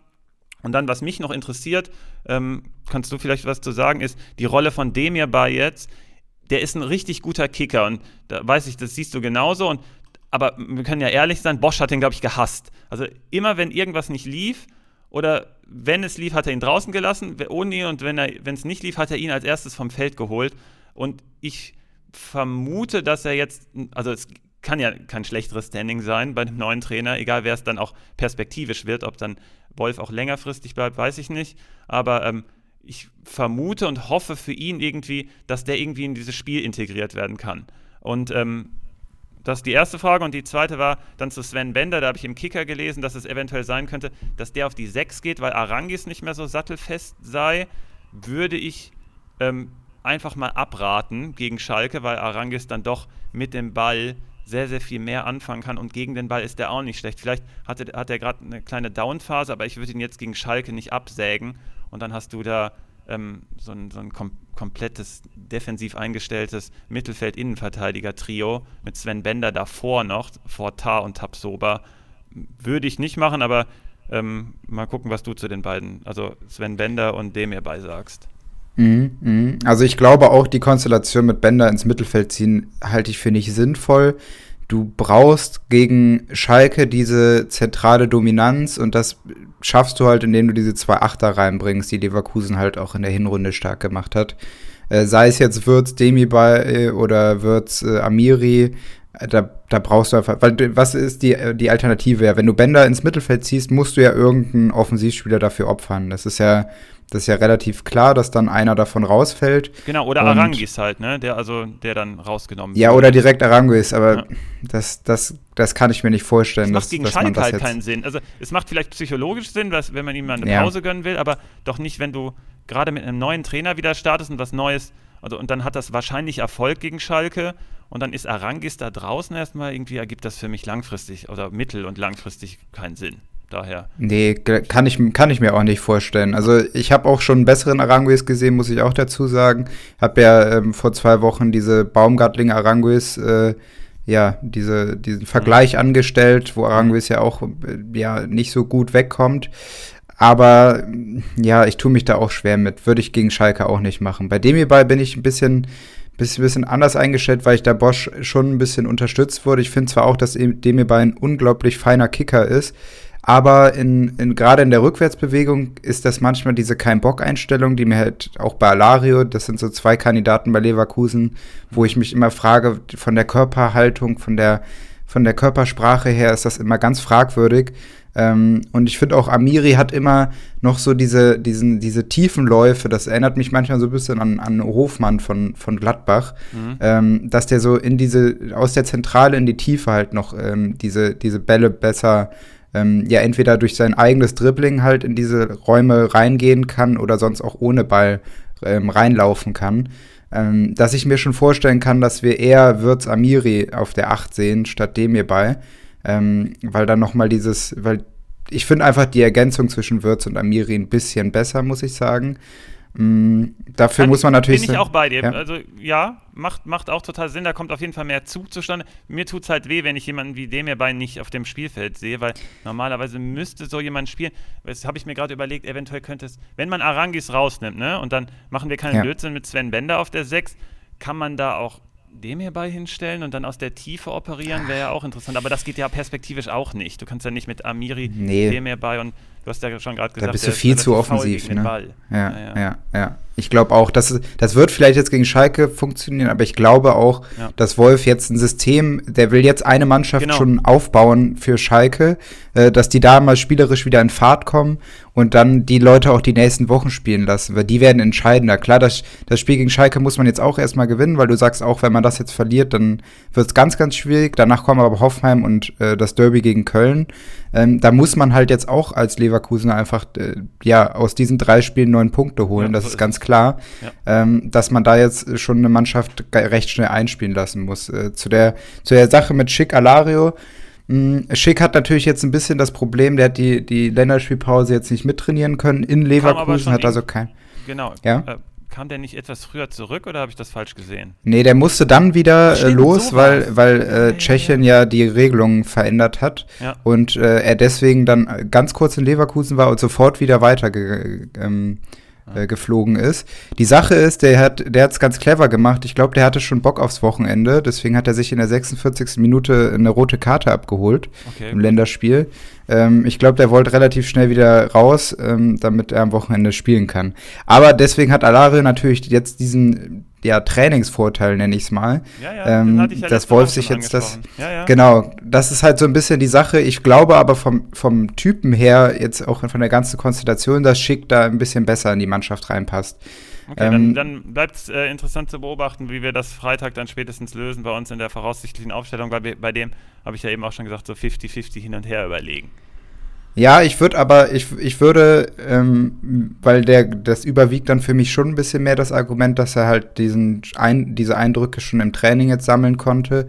Und dann, was mich noch interessiert, ähm, kannst du vielleicht was zu sagen, ist die Rolle von Demir Bayetz der ist ein richtig guter Kicker und da weiß ich, das siehst du genauso. Und, aber wir können ja ehrlich sein, Bosch hat den, glaube ich, gehasst. Also immer, wenn irgendwas nicht lief oder wenn es lief, hat er ihn draußen gelassen, ohne ihn und wenn es nicht lief, hat er ihn als erstes vom Feld geholt. Und ich vermute, dass er jetzt, also es kann ja kein schlechteres Standing sein bei dem neuen Trainer, egal wer es dann auch perspektivisch wird, ob dann Wolf auch längerfristig bleibt, weiß ich nicht. Aber ähm, ich vermute und hoffe für ihn irgendwie, dass der irgendwie in dieses Spiel integriert werden kann. Und ähm, das ist die erste Frage. Und die zweite war dann zu Sven Bender. Da habe ich im Kicker gelesen, dass es eventuell sein könnte, dass der auf die 6 geht, weil Arangis nicht mehr so sattelfest sei. Würde ich ähm, einfach mal abraten gegen Schalke, weil Arangis dann doch mit dem Ball sehr, sehr viel mehr anfangen kann und gegen den Ball ist er auch nicht schlecht. Vielleicht hat er, hat er gerade eine kleine Downphase, aber ich würde ihn jetzt gegen Schalke nicht absägen und dann hast du da ähm, so ein, so ein kom komplettes defensiv eingestelltes Mittelfeld-Innenverteidiger-Trio mit Sven Bender davor noch, vor Tar und Tapsoba. Würde ich nicht machen, aber ähm, mal gucken, was du zu den beiden, also Sven Bender und dem ihr beisagst. Mhm, mhm. Also ich glaube auch, die Konstellation mit Bender ins Mittelfeld ziehen halte ich für nicht sinnvoll. Du brauchst gegen Schalke diese zentrale Dominanz und das schaffst du halt, indem du diese zwei Achter reinbringst, die Leverkusen halt auch in der Hinrunde stark gemacht hat. Äh, sei es jetzt Würz, Demi oder Würz, äh, Amiri, äh, da, da brauchst du einfach, weil was ist die, äh, die Alternative? Ja, wenn du Bender ins Mittelfeld ziehst, musst du ja irgendeinen Offensivspieler dafür opfern. Das ist ja das ist ja relativ klar, dass dann einer davon rausfällt. Genau, oder und, Arangis halt, ne? Der also, der dann rausgenommen wird. Ja, oder direkt Arangis, aber ja. das, das, das kann ich mir nicht vorstellen. Das macht gegen dass Schalke halt keinen Sinn. Also es macht vielleicht psychologisch Sinn, was, wenn man ihm mal eine ja. Pause gönnen will, aber doch nicht, wenn du gerade mit einem neuen Trainer wieder startest und was Neues Also, und dann hat das wahrscheinlich Erfolg gegen Schalke. Und dann ist Arangis da draußen erstmal. Irgendwie ergibt das für mich langfristig oder mittel- und langfristig keinen Sinn. Daher. Nee, kann ich, kann ich mir auch nicht vorstellen. Also ich habe auch schon einen besseren Aranguis gesehen, muss ich auch dazu sagen. Habe ja ähm, vor zwei Wochen diese Baumgartling Aranguis, äh, ja, diese, diesen Vergleich mhm. angestellt, wo Aranguis ja auch äh, ja, nicht so gut wegkommt. Aber ja, ich tue mich da auch schwer mit. Würde ich gegen Schalke auch nicht machen. Bei dem hierbei bin ich ein bisschen, bisschen, bisschen anders eingestellt, weil ich da Bosch schon ein bisschen unterstützt wurde. Ich finde zwar auch, dass dem hierbei ein unglaublich feiner Kicker ist. Aber in, in, gerade in der Rückwärtsbewegung ist das manchmal diese Kein-Bock-Einstellung, die mir halt auch bei Alario, das sind so zwei Kandidaten bei Leverkusen, wo ich mich immer frage, von der Körperhaltung, von der, von der Körpersprache her ist das immer ganz fragwürdig. Ähm, und ich finde auch, Amiri hat immer noch so diese, diesen, diese tiefen Läufe, das erinnert mich manchmal so ein bisschen an, an Hofmann von, von Gladbach, mhm. ähm, dass der so in diese, aus der Zentrale in die Tiefe halt noch ähm, diese, diese Bälle besser ähm, ja entweder durch sein eigenes Dribbling halt in diese Räume reingehen kann oder sonst auch ohne Ball ähm, reinlaufen kann. Ähm, dass ich mir schon vorstellen kann, dass wir eher Würz Amiri auf der 8 sehen, statt dem hierbei. Ähm, weil dann nochmal dieses, weil ich finde einfach die Ergänzung zwischen Würz und Amiri ein bisschen besser, muss ich sagen. Mm, dafür Kann, muss man natürlich. Bin ich auch bei dir. Ja? Also ja, macht, macht auch total Sinn. Da kommt auf jeden Fall mehr Zug zustande. Mir tut es halt weh, wenn ich jemanden wie dem hierbei nicht auf dem Spielfeld sehe, weil normalerweise müsste so jemand spielen. Das habe ich mir gerade überlegt, eventuell könnte es, wenn man Arangis rausnimmt, ne, und dann machen wir keinen ja. Blödsinn mit Sven Bender auf der 6, kann man da auch dem hierbei hinstellen und dann aus der Tiefe operieren, wäre ja auch interessant. Aber das geht ja perspektivisch auch nicht. Du kannst ja nicht mit Amiri nee. dem hierbei und Du hast ja schon gerade gesagt, da bist du viel zu offensiv. Ne? Ja, ja, ja, ja, Ich glaube auch, dass das wird vielleicht jetzt gegen Schalke funktionieren, aber ich glaube auch, ja. dass Wolf jetzt ein System, der will jetzt eine Mannschaft genau. schon aufbauen für Schalke, äh, dass die da mal spielerisch wieder in Fahrt kommen und dann die Leute auch die nächsten Wochen spielen lassen, weil die werden entscheidender. Klar, das, das Spiel gegen Schalke muss man jetzt auch erstmal gewinnen, weil du sagst auch, wenn man das jetzt verliert, dann wird es ganz, ganz schwierig. Danach kommen aber Hoffenheim und äh, das Derby gegen Köln. Ähm, da muss man halt jetzt auch als Leverkusen einfach äh, ja aus diesen drei Spielen neun Punkte holen. Ja, das so ist ganz klar, ja. ähm, dass man da jetzt schon eine Mannschaft recht schnell einspielen lassen muss. Äh, zu der zu der Sache mit Schick Alario. Hm, Schick hat natürlich jetzt ein bisschen das Problem, der hat die, die Länderspielpause jetzt nicht mittrainieren können. In Leverkusen hat also kein. Genau. Ja? Äh, kam der nicht etwas früher zurück oder habe ich das falsch gesehen? Nee, der musste dann wieder äh, los, weil, weil äh, Tschechien ja die Regelungen verändert hat ja. und äh, er deswegen dann ganz kurz in Leverkusen war und sofort wieder weiter ähm, äh, geflogen ist. Die Sache ist, der hat der hat's ganz clever gemacht. Ich glaube, der hatte schon Bock aufs Wochenende, deswegen hat er sich in der 46. Minute eine rote Karte abgeholt okay. im Länderspiel. Ähm, ich glaube, der wollte relativ schnell wieder raus, ähm, damit er am Wochenende spielen kann. Aber deswegen hat Alario natürlich jetzt diesen ja, Trainingsvorteil, nenne ich es mal. Ja, ja, ähm, ja dass Wolf sich jetzt das. Ja, ja. Genau, das ist halt so ein bisschen die Sache. Ich glaube aber vom, vom Typen her, jetzt auch von der ganzen Konstellation, dass Schick da ein bisschen besser in die Mannschaft reinpasst. Okay, ähm, dann, dann bleibt es äh, interessant zu beobachten, wie wir das Freitag dann spätestens lösen bei uns in der voraussichtlichen Aufstellung, weil wir, bei dem, habe ich ja eben auch schon gesagt, so 50-50 hin und her überlegen. Ja, ich würde aber, ich, ich würde, ähm, weil der, das überwiegt dann für mich schon ein bisschen mehr das Argument, dass er halt diesen ein, diese Eindrücke schon im Training jetzt sammeln konnte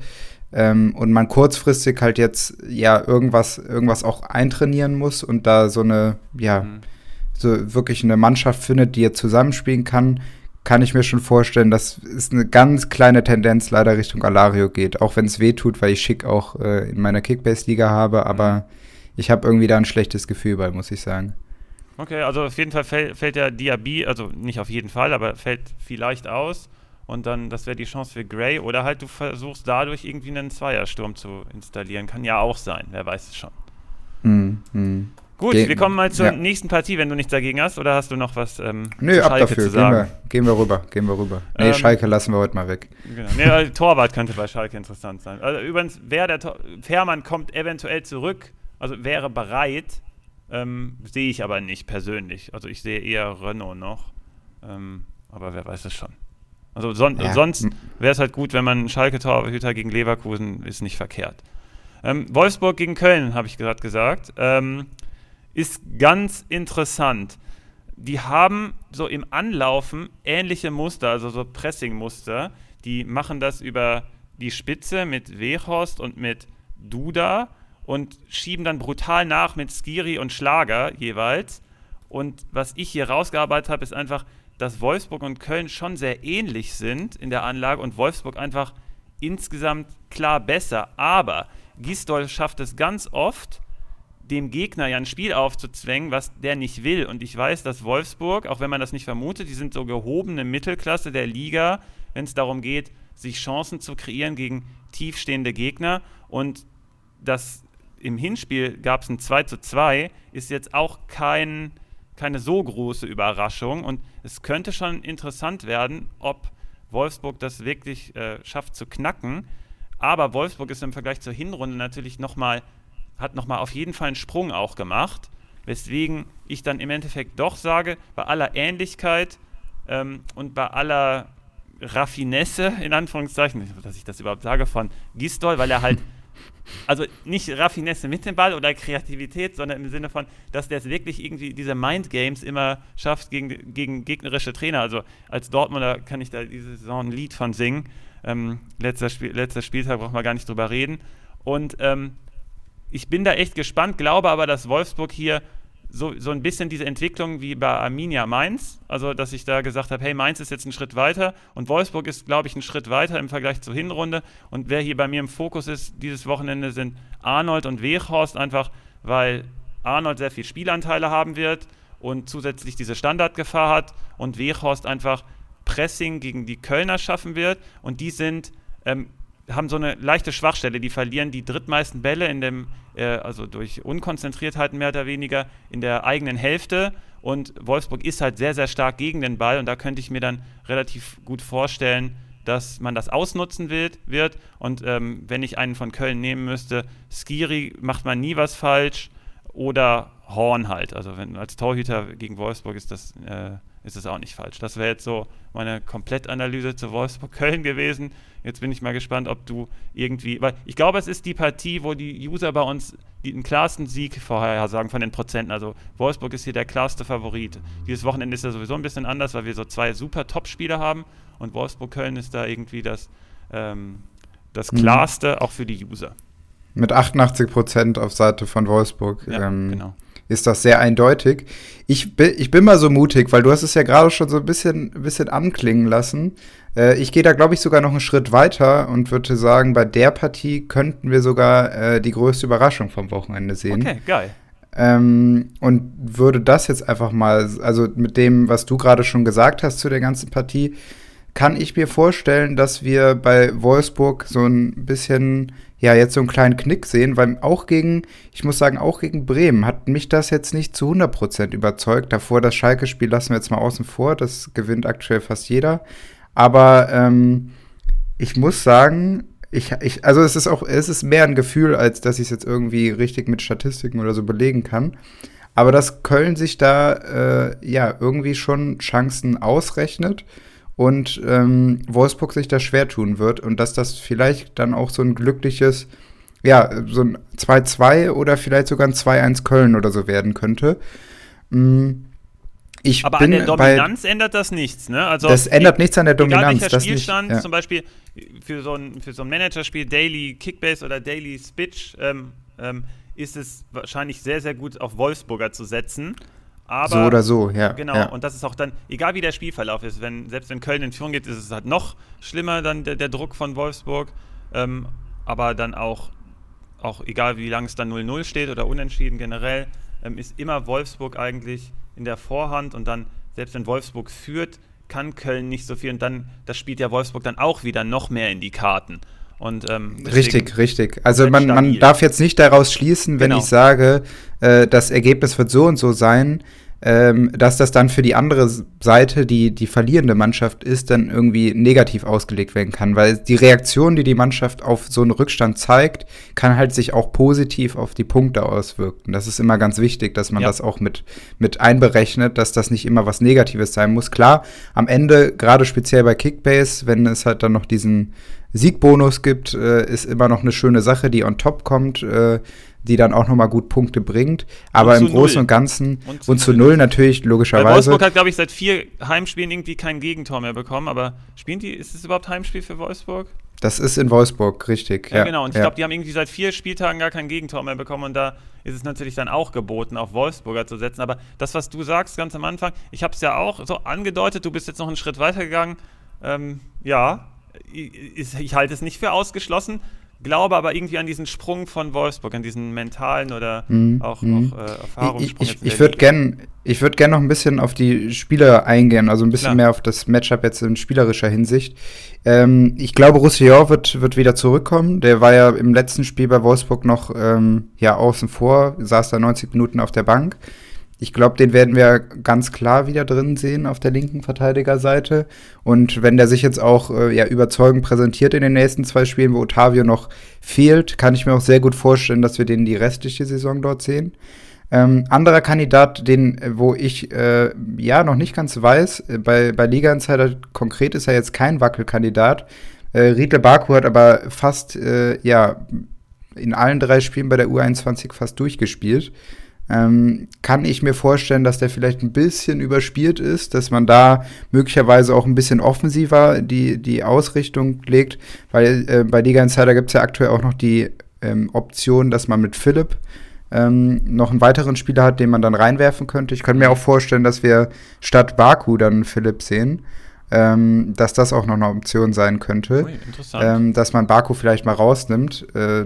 ähm, und man kurzfristig halt jetzt ja irgendwas, irgendwas auch eintrainieren muss und da so eine, ja, mhm so wirklich eine Mannschaft findet, die jetzt zusammenspielen kann, kann ich mir schon vorstellen, dass es eine ganz kleine Tendenz leider Richtung Alario geht. Auch wenn es weh tut, weil ich Schick auch äh, in meiner Kickbase-Liga habe, aber ich habe irgendwie da ein schlechtes Gefühl bei, muss ich sagen. Okay, also auf jeden Fall fällt, fällt der Diaby, also nicht auf jeden Fall, aber fällt vielleicht aus. Und dann, das wäre die Chance für Gray. Oder halt du versuchst dadurch irgendwie einen Zweiersturm zu installieren. Kann ja auch sein, wer weiß es schon. Mm, mm. Gut, Ge wir kommen mal zur ja. nächsten Partie, wenn du nichts dagegen hast. Oder hast du noch was ähm, Nö, ab dafür. Zu sagen? Gehen, wir, gehen wir rüber. Gehen wir rüber. Nee, ähm, Schalke lassen wir heute mal weg. Genau. Nee, also, Torwart könnte bei Schalke interessant sein. Also, übrigens, wer der Tor Fährmann kommt eventuell zurück, also wäre bereit, ähm, sehe ich aber nicht persönlich. Also ich sehe eher Renault noch. Ähm, aber wer weiß es schon. Also son ja. sonst wäre es halt gut, wenn man Schalke-Torhüter gegen Leverkusen ist nicht verkehrt. Ähm, Wolfsburg gegen Köln, habe ich gerade gesagt. Ähm, ist ganz interessant. die haben so im Anlaufen ähnliche Muster, also so Pressing-Muster. Die machen das über die Spitze mit Wehorst und mit Duda und schieben dann brutal nach mit Skiri und Schlager jeweils. Und was ich hier rausgearbeitet habe, ist einfach, dass Wolfsburg und Köln schon sehr ähnlich sind in der Anlage und Wolfsburg einfach insgesamt klar besser. Aber Gisdol schafft es ganz oft, dem Gegner ja ein Spiel aufzuzwängen, was der nicht will. Und ich weiß, dass Wolfsburg, auch wenn man das nicht vermutet, die sind so gehobene Mittelklasse der Liga, wenn es darum geht, sich Chancen zu kreieren gegen tiefstehende Gegner. Und das im Hinspiel gab es ein 2 zu 2, ist jetzt auch kein, keine so große Überraschung. Und es könnte schon interessant werden, ob Wolfsburg das wirklich äh, schafft zu knacken. Aber Wolfsburg ist im Vergleich zur Hinrunde natürlich nochmal hat nochmal auf jeden Fall einen Sprung auch gemacht, weswegen ich dann im Endeffekt doch sage, bei aller Ähnlichkeit ähm, und bei aller Raffinesse, in Anführungszeichen, dass ich das überhaupt sage, von Gistol, weil er halt, also nicht Raffinesse mit dem Ball oder Kreativität, sondern im Sinne von, dass der es wirklich irgendwie diese Mindgames immer schafft gegen, gegen gegnerische Trainer. Also als Dortmunder kann ich da diese Saison ein Lied von singen. Ähm, letzter, Spiel, letzter Spieltag braucht man gar nicht drüber reden. Und ähm, ich bin da echt gespannt, glaube aber, dass Wolfsburg hier so, so ein bisschen diese Entwicklung wie bei Arminia Mainz, also dass ich da gesagt habe, hey, Mainz ist jetzt einen Schritt weiter und Wolfsburg ist, glaube ich, einen Schritt weiter im Vergleich zur Hinrunde. Und wer hier bei mir im Fokus ist dieses Wochenende sind Arnold und Weghorst, einfach weil Arnold sehr viel Spielanteile haben wird und zusätzlich diese Standardgefahr hat und Weghorst einfach Pressing gegen die Kölner schaffen wird und die sind ähm, haben so eine leichte Schwachstelle. Die verlieren die drittmeisten Bälle in dem, äh, also durch Unkonzentriertheiten mehr oder weniger, in der eigenen Hälfte. Und Wolfsburg ist halt sehr, sehr stark gegen den Ball. Und da könnte ich mir dann relativ gut vorstellen, dass man das ausnutzen wird. wird. Und ähm, wenn ich einen von Köln nehmen müsste, Skiri macht man nie was falsch. Oder Horn halt. Also wenn als Torhüter gegen Wolfsburg ist das, äh, ist das auch nicht falsch. Das wäre jetzt so meine Komplettanalyse zu Wolfsburg-Köln gewesen. Jetzt bin ich mal gespannt, ob du irgendwie, weil ich glaube, es ist die Partie, wo die User bei uns den klarsten Sieg vorhersagen von den Prozenten. Also Wolfsburg ist hier der klarste Favorit. Dieses Wochenende ist ja sowieso ein bisschen anders, weil wir so zwei super Top-Spieler haben und Wolfsburg-Köln ist da irgendwie das, ähm, das mhm. klarste, mhm. auch für die User. Mit 88 Prozent auf Seite von Wolfsburg. Ja, ähm, genau ist das sehr eindeutig. Ich bin, ich bin mal so mutig, weil du hast es ja gerade schon so ein bisschen, ein bisschen anklingen lassen. Äh, ich gehe da, glaube ich, sogar noch einen Schritt weiter und würde sagen, bei der Partie könnten wir sogar äh, die größte Überraschung vom Wochenende sehen. Okay, geil. Ähm, und würde das jetzt einfach mal, also mit dem, was du gerade schon gesagt hast zu der ganzen Partie, kann ich mir vorstellen, dass wir bei Wolfsburg so ein bisschen ja jetzt so einen kleinen Knick sehen, weil auch gegen, ich muss sagen, auch gegen Bremen hat mich das jetzt nicht zu 100% überzeugt. Davor das Schalke-Spiel lassen wir jetzt mal außen vor, das gewinnt aktuell fast jeder. Aber ähm, ich muss sagen, ich, ich, also es ist auch, es ist mehr ein Gefühl, als dass ich es jetzt irgendwie richtig mit Statistiken oder so belegen kann. Aber dass Köln sich da äh, ja irgendwie schon Chancen ausrechnet und ähm, Wolfsburg sich da schwer tun wird und dass das vielleicht dann auch so ein glückliches, ja, so ein 2-2 oder vielleicht sogar ein 2-1 Köln oder so werden könnte. Mhm. Ich Aber an der Dominanz bei, ändert das nichts, ne? Also das ändert nichts an der Dominanz. Egal Spielstand, nicht, ja. zum Beispiel für so ein, für so ein Managerspiel Daily Kickbase oder Daily Spitch ähm, ähm, ist es wahrscheinlich sehr, sehr gut auf Wolfsburger zu setzen. Aber, so oder so, ja. Genau, ja. und das ist auch dann, egal wie der Spielverlauf ist, wenn, selbst wenn Köln in Führung geht, ist es halt noch schlimmer, dann der, der Druck von Wolfsburg. Ähm, aber dann auch, auch egal wie lange es dann 0-0 steht oder unentschieden generell, ähm, ist immer Wolfsburg eigentlich in der Vorhand und dann, selbst wenn Wolfsburg führt, kann Köln nicht so viel und dann, das spielt ja Wolfsburg dann auch wieder noch mehr in die Karten. Und, ähm, richtig, richtig. Also man, man darf jetzt nicht daraus schließen, wenn genau. ich sage, äh, das Ergebnis wird so und so sein, ähm, dass das dann für die andere Seite, die die verlierende Mannschaft ist, dann irgendwie negativ ausgelegt werden kann. Weil die Reaktion, die die Mannschaft auf so einen Rückstand zeigt, kann halt sich auch positiv auf die Punkte auswirken. Das ist immer ganz wichtig, dass man ja. das auch mit, mit einberechnet, dass das nicht immer was Negatives sein muss. Klar, am Ende, gerade speziell bei Kickbase, wenn es halt dann noch diesen Siegbonus gibt, äh, ist immer noch eine schöne Sache, die on top kommt, äh, die dann auch nochmal gut Punkte bringt. Aber im Großen null. und Ganzen und zu, und zu null natürlich logischerweise. Weil Wolfsburg hat, glaube ich, seit vier Heimspielen irgendwie kein Gegentor mehr bekommen. Aber spielen die, ist es überhaupt Heimspiel für Wolfsburg? Das ist in Wolfsburg, richtig. Ja, ja genau. Und ich ja. glaube, die haben irgendwie seit vier Spieltagen gar kein Gegentor mehr bekommen. Und da ist es natürlich dann auch geboten, auf Wolfsburger zu setzen. Aber das, was du sagst ganz am Anfang, ich habe es ja auch so angedeutet, du bist jetzt noch einen Schritt weiter gegangen. Ähm, ja, ich, ich halte es nicht für ausgeschlossen glaube aber irgendwie an diesen Sprung von Wolfsburg, an diesen mentalen oder mhm. auch, mhm. auch äh, Erfahrungssprung. Ich, ich, ich würde gerne würd gern noch ein bisschen auf die Spieler eingehen, also ein bisschen Klar. mehr auf das Matchup jetzt in spielerischer Hinsicht. Ähm, ich glaube, Roussillon wird, wird wieder zurückkommen. Der war ja im letzten Spiel bei Wolfsburg noch ähm, ja, außen vor, saß da 90 Minuten auf der Bank. Ich glaube, den werden wir ganz klar wieder drin sehen auf der linken Verteidigerseite. Und wenn der sich jetzt auch äh, ja, überzeugend präsentiert in den nächsten zwei Spielen, wo Otavio noch fehlt, kann ich mir auch sehr gut vorstellen, dass wir den die restliche Saison dort sehen. Ähm, anderer Kandidat, den, äh, wo ich äh, ja noch nicht ganz weiß, äh, bei, bei Liga Insider konkret ist er jetzt kein Wackelkandidat. Äh, Riedle Baku hat aber fast, äh, ja, in allen drei Spielen bei der U21 fast durchgespielt ähm, kann ich mir vorstellen, dass der vielleicht ein bisschen überspielt ist, dass man da möglicherweise auch ein bisschen offensiver die, die Ausrichtung legt, weil äh, bei Liga Insider gibt es ja aktuell auch noch die ähm, Option, dass man mit Philipp ähm, noch einen weiteren Spieler hat, den man dann reinwerfen könnte. Ich könnte mir auch vorstellen, dass wir statt Baku dann Philipp sehen ähm, dass das auch noch eine Option sein könnte. Ui, ähm, dass man Baku vielleicht mal rausnimmt, äh,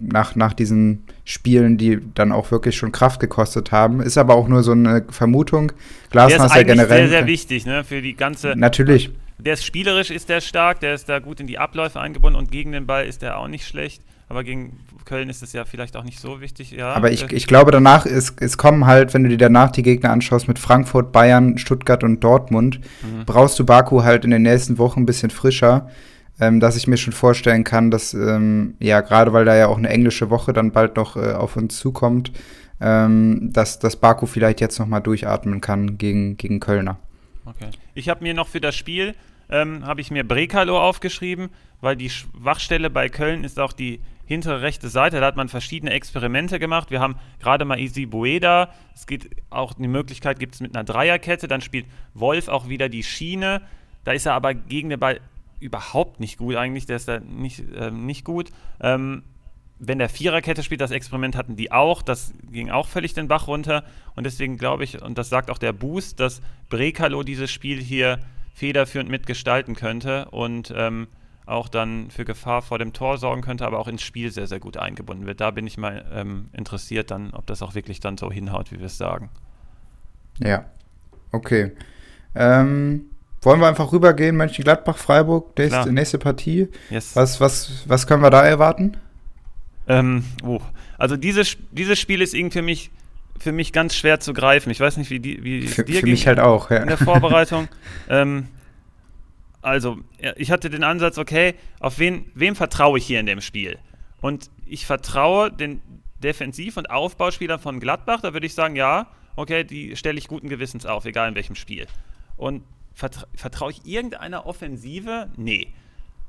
nach, nach diesen Spielen, die dann auch wirklich schon Kraft gekostet haben. Ist aber auch nur so eine Vermutung. Glasner ist ja generell. sehr, sehr wichtig, ne, für die ganze. Natürlich. Der ist spielerisch, ist der stark, der ist da gut in die Abläufe eingebunden und gegen den Ball ist der auch nicht schlecht. Aber gegen Köln ist es ja vielleicht auch nicht so wichtig. Ja, aber ich, ich glaube, danach ist, es kommen halt, wenn du dir danach die Gegner anschaust, mit Frankfurt, Bayern, Stuttgart und Dortmund, mhm. brauchst du Baku halt in den nächsten Wochen ein bisschen frischer. Ähm, dass ich mir schon vorstellen kann, dass, ähm, ja, gerade weil da ja auch eine englische Woche dann bald noch äh, auf uns zukommt, ähm, dass, dass Baku vielleicht jetzt noch mal durchatmen kann gegen, gegen Kölner. Okay. Ich habe mir noch für das Spiel, ähm, habe ich mir Brekalo aufgeschrieben, weil die Schwachstelle bei Köln ist auch die hintere rechte Seite. Da hat man verschiedene Experimente gemacht. Wir haben gerade mal Easy Bueda. Es geht auch die Möglichkeit, gibt es mit einer Dreierkette. Dann spielt Wolf auch wieder die Schiene. Da ist er aber gegen den Ball überhaupt nicht gut eigentlich. Der ist da nicht, äh, nicht gut. Ähm, wenn der Viererkette spielt, das Experiment hatten die auch, das ging auch völlig den Bach runter. Und deswegen glaube ich, und das sagt auch der Boost, dass Brekalo dieses Spiel hier federführend mitgestalten könnte. Und ähm, auch dann für Gefahr vor dem Tor sorgen könnte, aber auch ins Spiel sehr, sehr gut eingebunden wird. Da bin ich mal ähm, interessiert dann, ob das auch wirklich dann so hinhaut, wie wir es sagen. Ja, okay. Ähm, wollen wir einfach rübergehen, Mönchengladbach, Freiburg, nächste, nächste Partie. Yes. Was, was, was können wir da erwarten? Ähm, oh. Also dieses, dieses Spiel ist irgendwie für mich, für mich ganz schwer zu greifen. Ich weiß nicht, wie, die, wie für, dir für mich halt auch, ja. in der Vorbereitung. ähm, also, ich hatte den Ansatz, okay, auf wen, wem vertraue ich hier in dem Spiel? Und ich vertraue den Defensiv- und Aufbauspielern von Gladbach, da würde ich sagen, ja, okay, die stelle ich guten Gewissens auf, egal in welchem Spiel. Und vertra vertraue ich irgendeiner Offensive? Nee.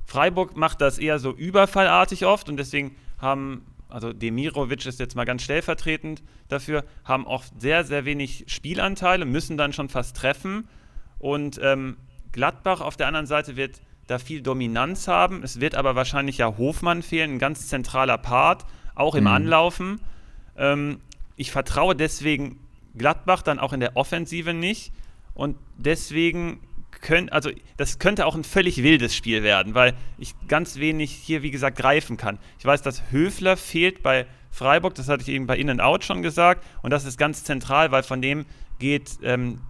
Freiburg macht das eher so überfallartig oft und deswegen haben, also Demirovic ist jetzt mal ganz stellvertretend dafür, haben oft sehr, sehr wenig Spielanteile, müssen dann schon fast treffen und ähm, Gladbach auf der anderen Seite wird da viel Dominanz haben. Es wird aber wahrscheinlich ja Hofmann fehlen, ein ganz zentraler Part, auch im mhm. Anlaufen. Ähm, ich vertraue deswegen Gladbach dann auch in der Offensive nicht. Und deswegen können, also das könnte auch ein völlig wildes Spiel werden, weil ich ganz wenig hier, wie gesagt, greifen kann. Ich weiß, dass Höfler fehlt bei Freiburg, das hatte ich eben bei In and Out schon gesagt, und das ist ganz zentral, weil von dem geht ähm,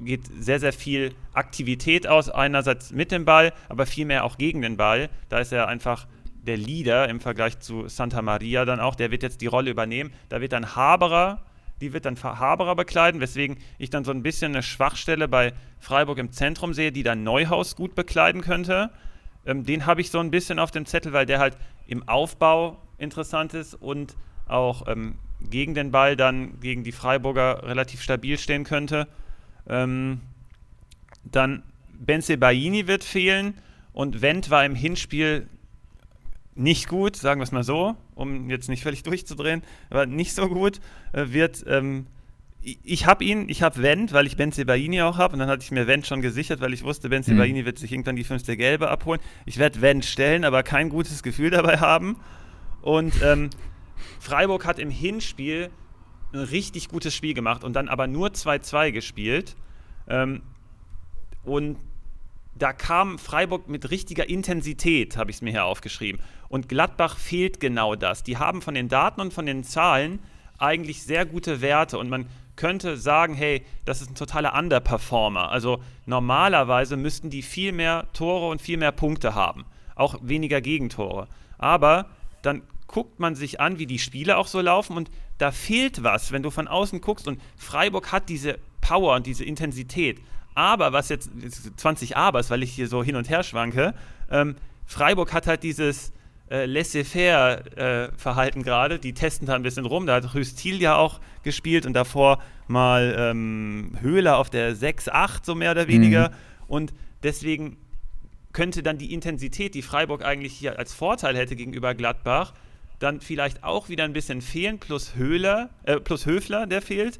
geht sehr, sehr viel Aktivität aus, einerseits mit dem Ball, aber vielmehr auch gegen den Ball. Da ist er einfach der Leader im Vergleich zu Santa Maria dann auch, der wird jetzt die Rolle übernehmen. Da wird dann Haberer, die wird dann Haberer bekleiden, weswegen ich dann so ein bisschen eine Schwachstelle bei Freiburg im Zentrum sehe, die dann Neuhaus gut bekleiden könnte. Ähm, den habe ich so ein bisschen auf dem Zettel, weil der halt im Aufbau interessant ist und auch ähm, gegen den Ball dann gegen die Freiburger relativ stabil stehen könnte. Ähm, dann Benze Baini wird fehlen Und Wendt war im Hinspiel nicht gut, sagen wir es mal so, um jetzt nicht völlig durchzudrehen, aber nicht so gut, äh, wird. Ähm, ich habe ihn, ich habe Wendt, weil ich Ben Sebaini auch habe und dann hatte ich mir Wendt schon gesichert, weil ich wusste, Ben Sebaini mhm. wird sich irgendwann die fünfte Gelbe abholen. Ich werde Wendt stellen, aber kein gutes Gefühl dabei haben. Und ähm, Freiburg hat im Hinspiel ein richtig gutes Spiel gemacht und dann aber nur 2-2 gespielt. Ähm, und da kam Freiburg mit richtiger Intensität, habe ich es mir hier aufgeschrieben. Und Gladbach fehlt genau das. Die haben von den Daten und von den Zahlen eigentlich sehr gute Werte und man könnte sagen, hey, das ist ein totaler Underperformer. Also normalerweise müssten die viel mehr Tore und viel mehr Punkte haben, auch weniger Gegentore. Aber dann guckt man sich an, wie die Spiele auch so laufen und da fehlt was, wenn du von außen guckst und Freiburg hat diese Power und diese Intensität. Aber, was jetzt, 20 Abers, weil ich hier so hin und her schwanke, ähm, Freiburg hat halt dieses äh, Laissez-faire-Verhalten äh, gerade. Die testen da ein bisschen rum. Da hat Rüstil ja auch gespielt und davor mal ähm, Höhler auf der 6-8, so mehr oder weniger. Mhm. Und deswegen könnte dann die Intensität, die Freiburg eigentlich hier als Vorteil hätte gegenüber Gladbach, dann vielleicht auch wieder ein bisschen fehlen, plus Höhler, äh, plus Höfler, der fehlt.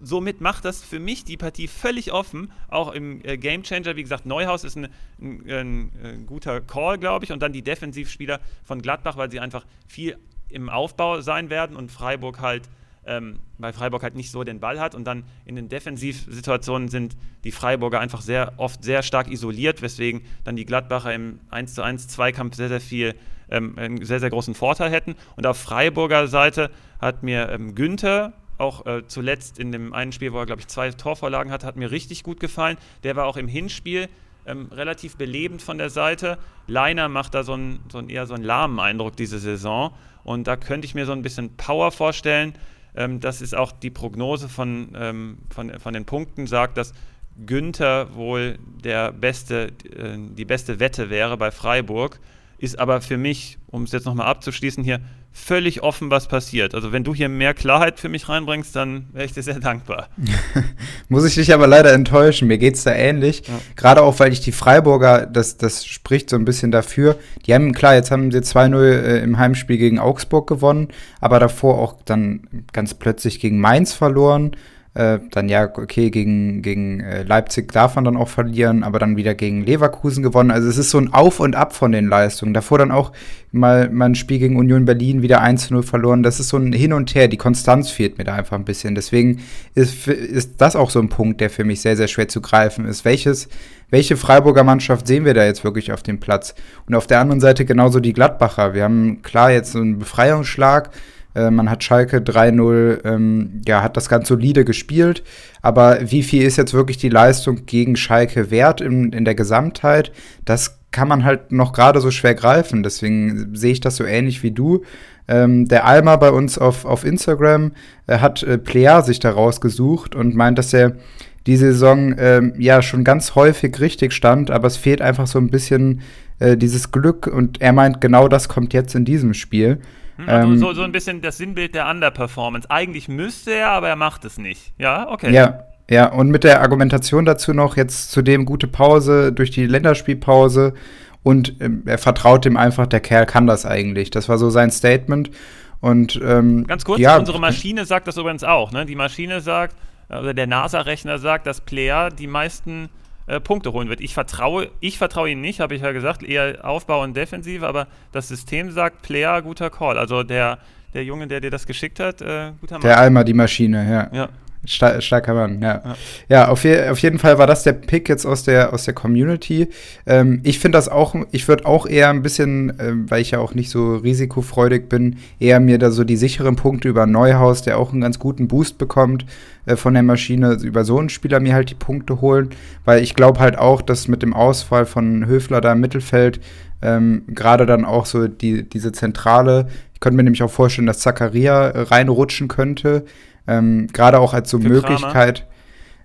Somit macht das für mich die Partie völlig offen, auch im äh, Game Changer. Wie gesagt, Neuhaus ist ein, ein, ein, ein guter Call, glaube ich, und dann die Defensivspieler von Gladbach, weil sie einfach viel im Aufbau sein werden und Freiburg halt ähm, weil Freiburg halt nicht so den Ball hat und dann in den Defensivsituationen sind die Freiburger einfach sehr oft sehr stark isoliert, weswegen dann die Gladbacher im 1 zu 1 Zweikampf sehr, sehr viel ähm, einen sehr, sehr großen Vorteil hätten. Und auf Freiburger Seite hat mir ähm, Günther auch äh, zuletzt in dem einen Spiel, wo er, glaube ich, zwei Torvorlagen hatte, hat mir richtig gut gefallen. Der war auch im Hinspiel ähm, relativ belebend von der Seite. Leiner macht da so einen, so einen eher so einen lahmen Eindruck diese Saison. Und da könnte ich mir so ein bisschen Power vorstellen. Ähm, das ist auch die Prognose von, ähm, von, von den Punkten, sagt, dass Günther wohl der beste, äh, die beste Wette wäre bei Freiburg ist aber für mich, um es jetzt nochmal abzuschließen hier, völlig offen, was passiert. Also wenn du hier mehr Klarheit für mich reinbringst, dann wäre ich dir sehr dankbar. Muss ich dich aber leider enttäuschen. Mir geht es da ähnlich. Ja. Gerade auch, weil ich die Freiburger, das, das spricht so ein bisschen dafür. Die haben, klar, jetzt haben sie 2-0 äh, im Heimspiel gegen Augsburg gewonnen, aber davor auch dann ganz plötzlich gegen Mainz verloren. Äh, dann ja, okay, gegen, gegen äh, Leipzig darf man dann auch verlieren, aber dann wieder gegen Leverkusen gewonnen. Also es ist so ein Auf und Ab von den Leistungen. Davor dann auch mal, mal ein Spiel gegen Union Berlin wieder 1-0 verloren. Das ist so ein Hin und Her. Die Konstanz fehlt mir da einfach ein bisschen. Deswegen ist, ist das auch so ein Punkt, der für mich sehr, sehr schwer zu greifen ist. Welches, welche Freiburger Mannschaft sehen wir da jetzt wirklich auf dem Platz? Und auf der anderen Seite genauso die Gladbacher. Wir haben klar jetzt so einen Befreiungsschlag äh, man hat Schalke 3-0, ähm, ja, hat das ganz solide gespielt. Aber wie viel ist jetzt wirklich die Leistung gegen Schalke wert in, in der Gesamtheit? Das kann man halt noch gerade so schwer greifen. Deswegen sehe ich das so ähnlich wie du. Ähm, der Alma bei uns auf, auf Instagram äh, hat äh, Plea sich da rausgesucht und meint, dass er die Saison ähm, ja schon ganz häufig richtig stand, aber es fehlt einfach so ein bisschen äh, dieses Glück und er meint, genau das kommt jetzt in diesem Spiel. Hm, also ähm, so, so ein bisschen das Sinnbild der Underperformance. Eigentlich müsste er, aber er macht es nicht. Ja, okay. Ja, ja, und mit der Argumentation dazu noch jetzt zudem gute Pause durch die Länderspielpause und ähm, er vertraut dem einfach, der Kerl kann das eigentlich. Das war so sein Statement. Und ähm, ganz kurz, ja, unsere Maschine sagt das übrigens auch. Ne? Die Maschine sagt, oder der NASA-Rechner sagt, dass Player die meisten äh, Punkte holen wird. Ich vertraue, ich vertraue ihm nicht, habe ich ja gesagt, eher Aufbau und Defensive, aber das System sagt Player, guter Call. Also der, der Junge, der dir das geschickt hat, äh, guter Mann. Der Alma, die Maschine, ja. Ja. Star starker Mann, ja. Ja, ja auf, je auf, jeden Fall war das der Pick jetzt aus der, aus der Community. Ähm, ich finde das auch, ich würde auch eher ein bisschen, äh, weil ich ja auch nicht so risikofreudig bin, eher mir da so die sicheren Punkte über Neuhaus, der auch einen ganz guten Boost bekommt äh, von der Maschine, über so einen Spieler mir halt die Punkte holen, weil ich glaube halt auch, dass mit dem Ausfall von Höfler da im Mittelfeld ähm, gerade dann auch so die, diese Zentrale, ich könnte mir nämlich auch vorstellen, dass Zakaria reinrutschen könnte, ähm, Gerade auch als so für Möglichkeit. Kramer?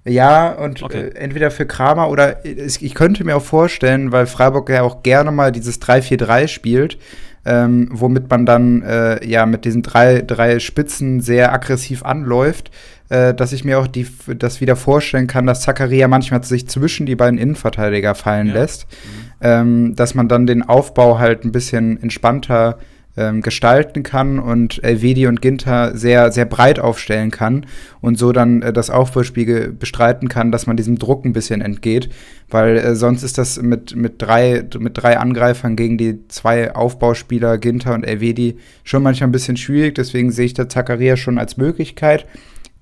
Ja, und okay. äh, entweder für Kramer oder ich, ich könnte mir auch vorstellen, weil Freiburg ja auch gerne mal dieses 3-4-3 spielt, ähm, womit man dann äh, ja mit diesen drei, drei Spitzen sehr aggressiv anläuft, äh, dass ich mir auch die, das wieder vorstellen kann, dass Zakaria manchmal sich zwischen die beiden Innenverteidiger fallen ja. lässt, mhm. ähm, dass man dann den Aufbau halt ein bisschen entspannter ähm, gestalten kann und Elvedi und Ginter sehr, sehr breit aufstellen kann und so dann äh, das Aufbauspiel bestreiten kann, dass man diesem Druck ein bisschen entgeht, weil äh, sonst ist das mit, mit, drei, mit drei Angreifern gegen die zwei Aufbauspieler Ginter und Elvedi schon manchmal ein bisschen schwierig, deswegen sehe ich da Zakaria schon als Möglichkeit.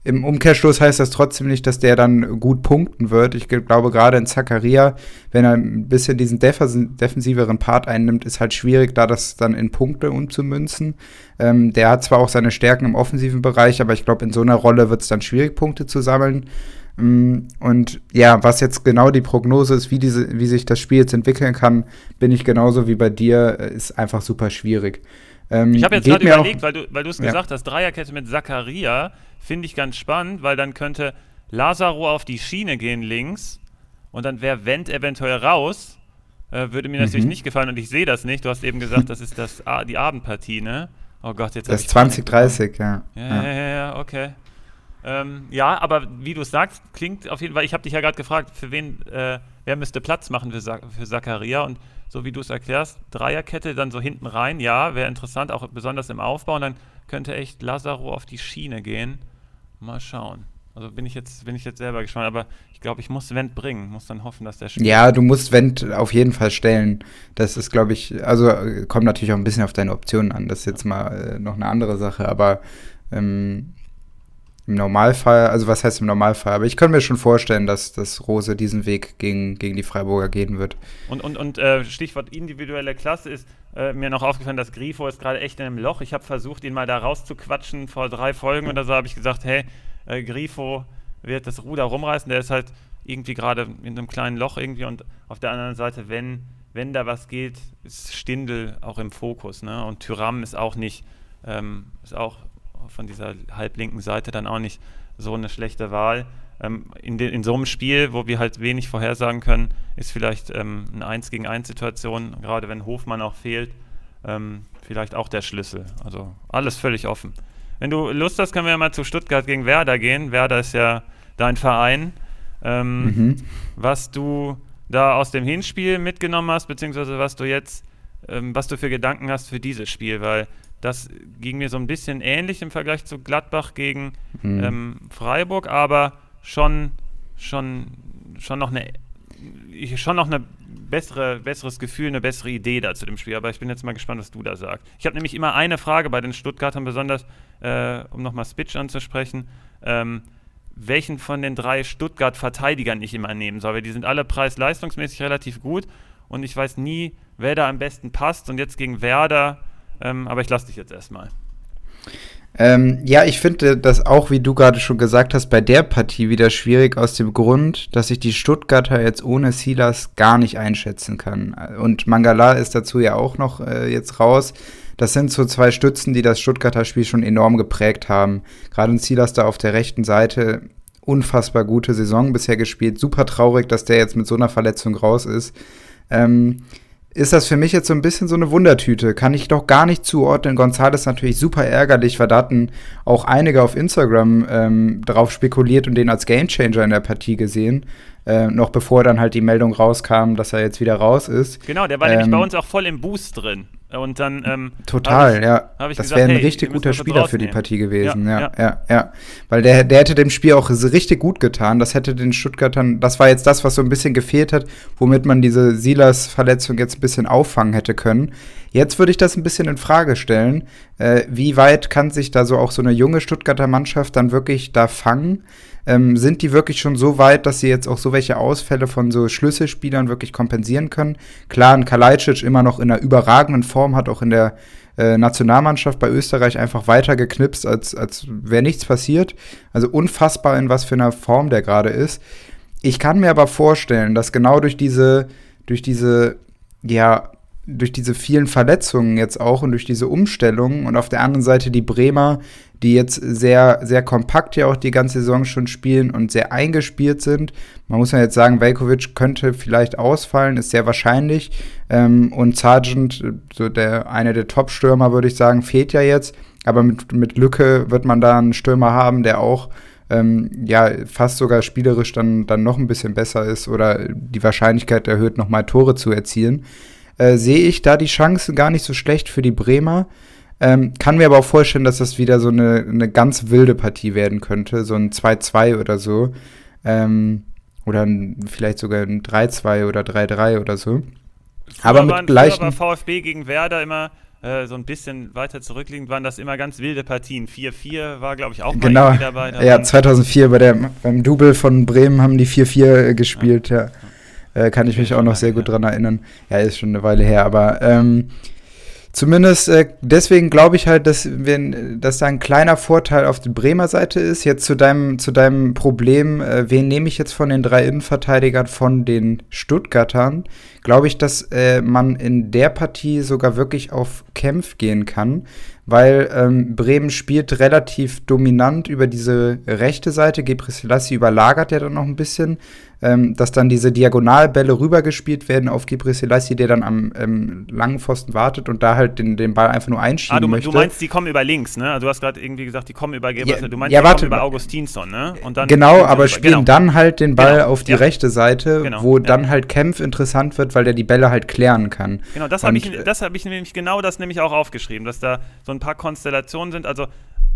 Im Umkehrschluss heißt das trotzdem nicht, dass der dann gut punkten wird. Ich glaube, gerade in Zakaria, wenn er ein bisschen diesen defensiveren Part einnimmt, ist halt schwierig, da das dann in Punkte umzumünzen. Ähm, der hat zwar auch seine Stärken im offensiven Bereich, aber ich glaube, in so einer Rolle wird es dann schwierig, Punkte zu sammeln. Mm, und ja, was jetzt genau die Prognose ist, wie, diese, wie sich das Spiel jetzt entwickeln kann, bin ich genauso wie bei dir, äh, ist einfach super schwierig. Ähm, ich habe jetzt gerade überlegt, weil du weil es ja. gesagt hast, Dreierkette mit Zakaria finde ich ganz spannend, weil dann könnte Lazaro auf die Schiene gehen links und dann wäre Wendt eventuell raus. Äh, würde mir mhm. natürlich nicht gefallen und ich sehe das nicht. Du hast eben gesagt, das ist das, die Abendpartie, ne? Oh Gott, jetzt Das ist 2030, ja. Ja, ja, ja, ja, okay. Ähm, ja, aber wie du es sagst, klingt auf jeden Fall, ich habe dich ja gerade gefragt, für wen, äh, wer müsste Platz machen für, Sa für Zakaria und so wie du es erklärst, Dreierkette dann so hinten rein, ja, wäre interessant, auch besonders im Aufbau und dann könnte echt Lazaro auf die Schiene gehen. Mal schauen. Also bin ich jetzt, bin ich jetzt selber gespannt, aber ich glaube, ich muss Wendt bringen, muss dann hoffen, dass der spielt. Ja, du musst Wendt auf jeden Fall stellen. Das ist, glaube ich, also kommt natürlich auch ein bisschen auf deine Optionen an. Das ist jetzt mal äh, noch eine andere Sache, aber ähm, im Normalfall, also was heißt im Normalfall, aber ich könnte mir schon vorstellen, dass, dass Rose diesen Weg gegen, gegen die Freiburger gehen wird. Und, und, und äh, Stichwort individuelle Klasse ist äh, mir noch aufgefallen, dass Grifo ist gerade echt in einem Loch. Ich habe versucht, ihn mal da rauszuquatschen vor drei Folgen oder so, habe ich gesagt, hey, äh, Grifo wird das Ruder rumreißen, der ist halt irgendwie gerade in einem kleinen Loch irgendwie und auf der anderen Seite, wenn, wenn da was geht, ist Stindel auch im Fokus, ne? Und Tyram ist auch nicht, ähm, ist auch von dieser halblinken Seite dann auch nicht so eine schlechte Wahl. Ähm, in, de, in, so einem Spiel, wo wir halt wenig vorhersagen können, ist vielleicht ähm, eine 1 gegen 1 Situation, gerade wenn Hofmann auch fehlt, ähm, vielleicht auch der Schlüssel. Also alles völlig offen. Wenn du Lust hast, können wir ja mal zu Stuttgart gegen Werder gehen. Werder ist ja dein Verein. Ähm, mhm. Was du da aus dem Hinspiel mitgenommen hast, beziehungsweise was du jetzt, ähm, was du für Gedanken hast für dieses Spiel, weil das ging mir so ein bisschen ähnlich im Vergleich zu Gladbach gegen mhm. ähm, Freiburg, aber schon, schon, schon noch eine schon noch eine bessere, besseres Gefühl, eine bessere Idee da zu dem Spiel. Aber ich bin jetzt mal gespannt, was du da sagst. Ich habe nämlich immer eine Frage bei den Stuttgartern, besonders äh, um nochmal Spitch anzusprechen. Ähm, welchen von den drei Stuttgart-Verteidigern ich immer nehmen soll. Weil die sind alle preis-leistungsmäßig relativ gut und ich weiß nie, wer da am besten passt. Und jetzt gegen Werder ähm, aber ich lasse dich jetzt erstmal. Ähm, ja, ich finde das auch, wie du gerade schon gesagt hast, bei der Partie wieder schwierig aus dem Grund, dass ich die Stuttgarter jetzt ohne Silas gar nicht einschätzen kann. Und Mangala ist dazu ja auch noch äh, jetzt raus. Das sind so zwei Stützen, die das Stuttgarter Spiel schon enorm geprägt haben. Gerade Silas da auf der rechten Seite, unfassbar gute Saison bisher gespielt. Super traurig, dass der jetzt mit so einer Verletzung raus ist. Ähm, ist das für mich jetzt so ein bisschen so eine Wundertüte. Kann ich doch gar nicht zuordnen. González natürlich super ärgerlich, weil da hatten auch einige auf Instagram ähm, darauf spekuliert und den als Gamechanger in der Partie gesehen. Äh, noch bevor dann halt die Meldung rauskam, dass er jetzt wieder raus ist. Genau, der war ähm, nämlich bei uns auch voll im Boost drin. Und dann. Ähm, Total, ich, ja. das wäre ein hey, richtig guter Spieler für die Partie gewesen. Ja, ja, ja. ja, Weil der, der hätte dem Spiel auch richtig gut getan. Das hätte den Stuttgartern. Das war jetzt das, was so ein bisschen gefehlt hat, womit man diese Silas-Verletzung jetzt ein bisschen auffangen hätte können. Jetzt würde ich das ein bisschen in Frage stellen. Äh, wie weit kann sich da so auch so eine junge Stuttgarter Mannschaft dann wirklich da fangen? Ähm, sind die wirklich schon so weit, dass sie jetzt auch so welche Ausfälle von so Schlüsselspielern wirklich kompensieren können? Klar, ein Kalajdzic immer noch in einer überragenden Form, hat auch in der äh, Nationalmannschaft bei Österreich einfach weiter geknipst, als, als wäre nichts passiert. Also unfassbar, in was für einer Form der gerade ist. Ich kann mir aber vorstellen, dass genau durch diese, durch diese, ja, durch diese vielen Verletzungen jetzt auch und durch diese Umstellung und auf der anderen Seite die Bremer, die jetzt sehr, sehr kompakt ja auch die ganze Saison schon spielen und sehr eingespielt sind. Man muss ja jetzt sagen, Velkovic könnte vielleicht ausfallen, ist sehr wahrscheinlich. Ähm, und Sargent, so der eine der Top-Stürmer, würde ich sagen, fehlt ja jetzt. Aber mit, mit Lücke wird man da einen Stürmer haben, der auch ähm, ja fast sogar spielerisch dann, dann noch ein bisschen besser ist oder die Wahrscheinlichkeit erhöht, nochmal Tore zu erzielen. Äh, sehe ich da die Chancen gar nicht so schlecht für die Bremer. Ähm, kann mir aber auch vorstellen, dass das wieder so eine, eine ganz wilde Partie werden könnte, so ein 2-2 oder so. Ähm, oder ein, vielleicht sogar ein 3-2 oder 3-3 oder so. Früher aber mit waren, gleichen. war VfB gegen Werder immer äh, so ein bisschen weiter zurückliegend, waren das immer ganz wilde Partien. 4-4 war, glaube ich, auch mal genau. dabei. Da ja, 2004 bei der, beim Double von Bremen haben die 4-4 gespielt, ja. ja. Äh, kann ich mich auch noch sehr gut dran erinnern. Ja, ist schon eine Weile her, aber ähm, Zumindest äh, deswegen glaube ich halt, dass, wenn, dass da ein kleiner Vorteil auf der Bremer Seite ist. Jetzt zu deinem, zu deinem Problem, äh, wen nehme ich jetzt von den drei Innenverteidigern von den Stuttgartern? Glaube ich, dass äh, man in der Partie sogar wirklich auf Kämpf gehen kann, weil ähm, Bremen spielt relativ dominant über diese rechte Seite. Gebre Selassie überlagert ja dann noch ein bisschen ähm, dass dann diese Diagonalbälle rübergespielt werden auf Gibril Selassie, der dann am ähm, langen Pfosten wartet und da halt den, den Ball einfach nur einschieben ah, du, möchte. Du meinst, die kommen über links, ne? Also du hast gerade irgendwie gesagt, die kommen über Gibril ja, Du meinst, ja, die warte, kommen über Augustinsson, ne? Und dann genau, aber spielen genau. dann halt den Ball genau. auf die ja. rechte Seite, genau. wo dann halt Kämpf interessant wird, weil der die Bälle halt klären kann. Genau, das habe ich, hab ich nämlich genau das nämlich auch aufgeschrieben, dass da so ein paar Konstellationen sind. Also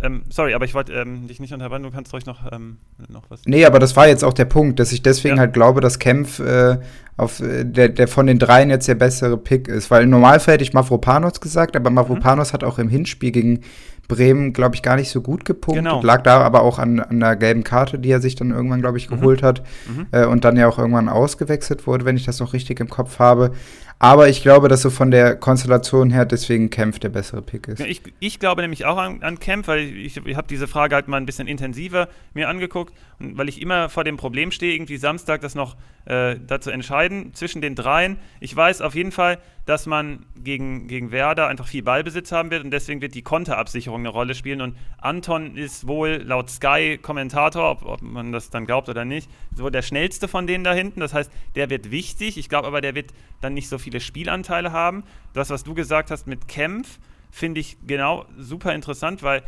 ähm, sorry, aber ich wollte ähm, dich nicht unterbrechen, du kannst ruhig noch, ähm, noch was. Nee, aber das war jetzt auch der Punkt, dass ich deswegen ja. halt glaube, dass Kempf äh, auf, äh, der, der von den dreien jetzt der bessere Pick ist. Weil im Normalfall hätte ich Mavropanos gesagt, aber Mavropanos mhm. hat auch im Hinspiel gegen Bremen, glaube ich, gar nicht so gut gepunktet. Genau. Lag da aber auch an, an der gelben Karte, die er sich dann irgendwann, glaube ich, mhm. geholt mhm. hat. Mhm. Äh, und dann ja auch irgendwann ausgewechselt wurde, wenn ich das noch richtig im Kopf habe. Aber ich glaube, dass so von der Konstellation her deswegen Kempf der bessere Pick ist. Ich, ich glaube nämlich auch an, an Kempf, weil ich, ich habe diese Frage halt mal ein bisschen intensiver mir angeguckt weil ich immer vor dem Problem stehe, irgendwie Samstag das noch äh, dazu entscheiden zwischen den dreien. Ich weiß auf jeden Fall, dass man gegen, gegen Werder einfach viel Ballbesitz haben wird und deswegen wird die Konterabsicherung eine Rolle spielen. Und Anton ist wohl laut Sky-Kommentator, ob, ob, man das dann glaubt oder nicht, so der schnellste von denen da hinten. Das heißt, der wird wichtig. Ich glaube aber, der wird dann nicht so viele Spielanteile haben. Das, was du gesagt hast mit Kempf, finde ich genau super interessant, weil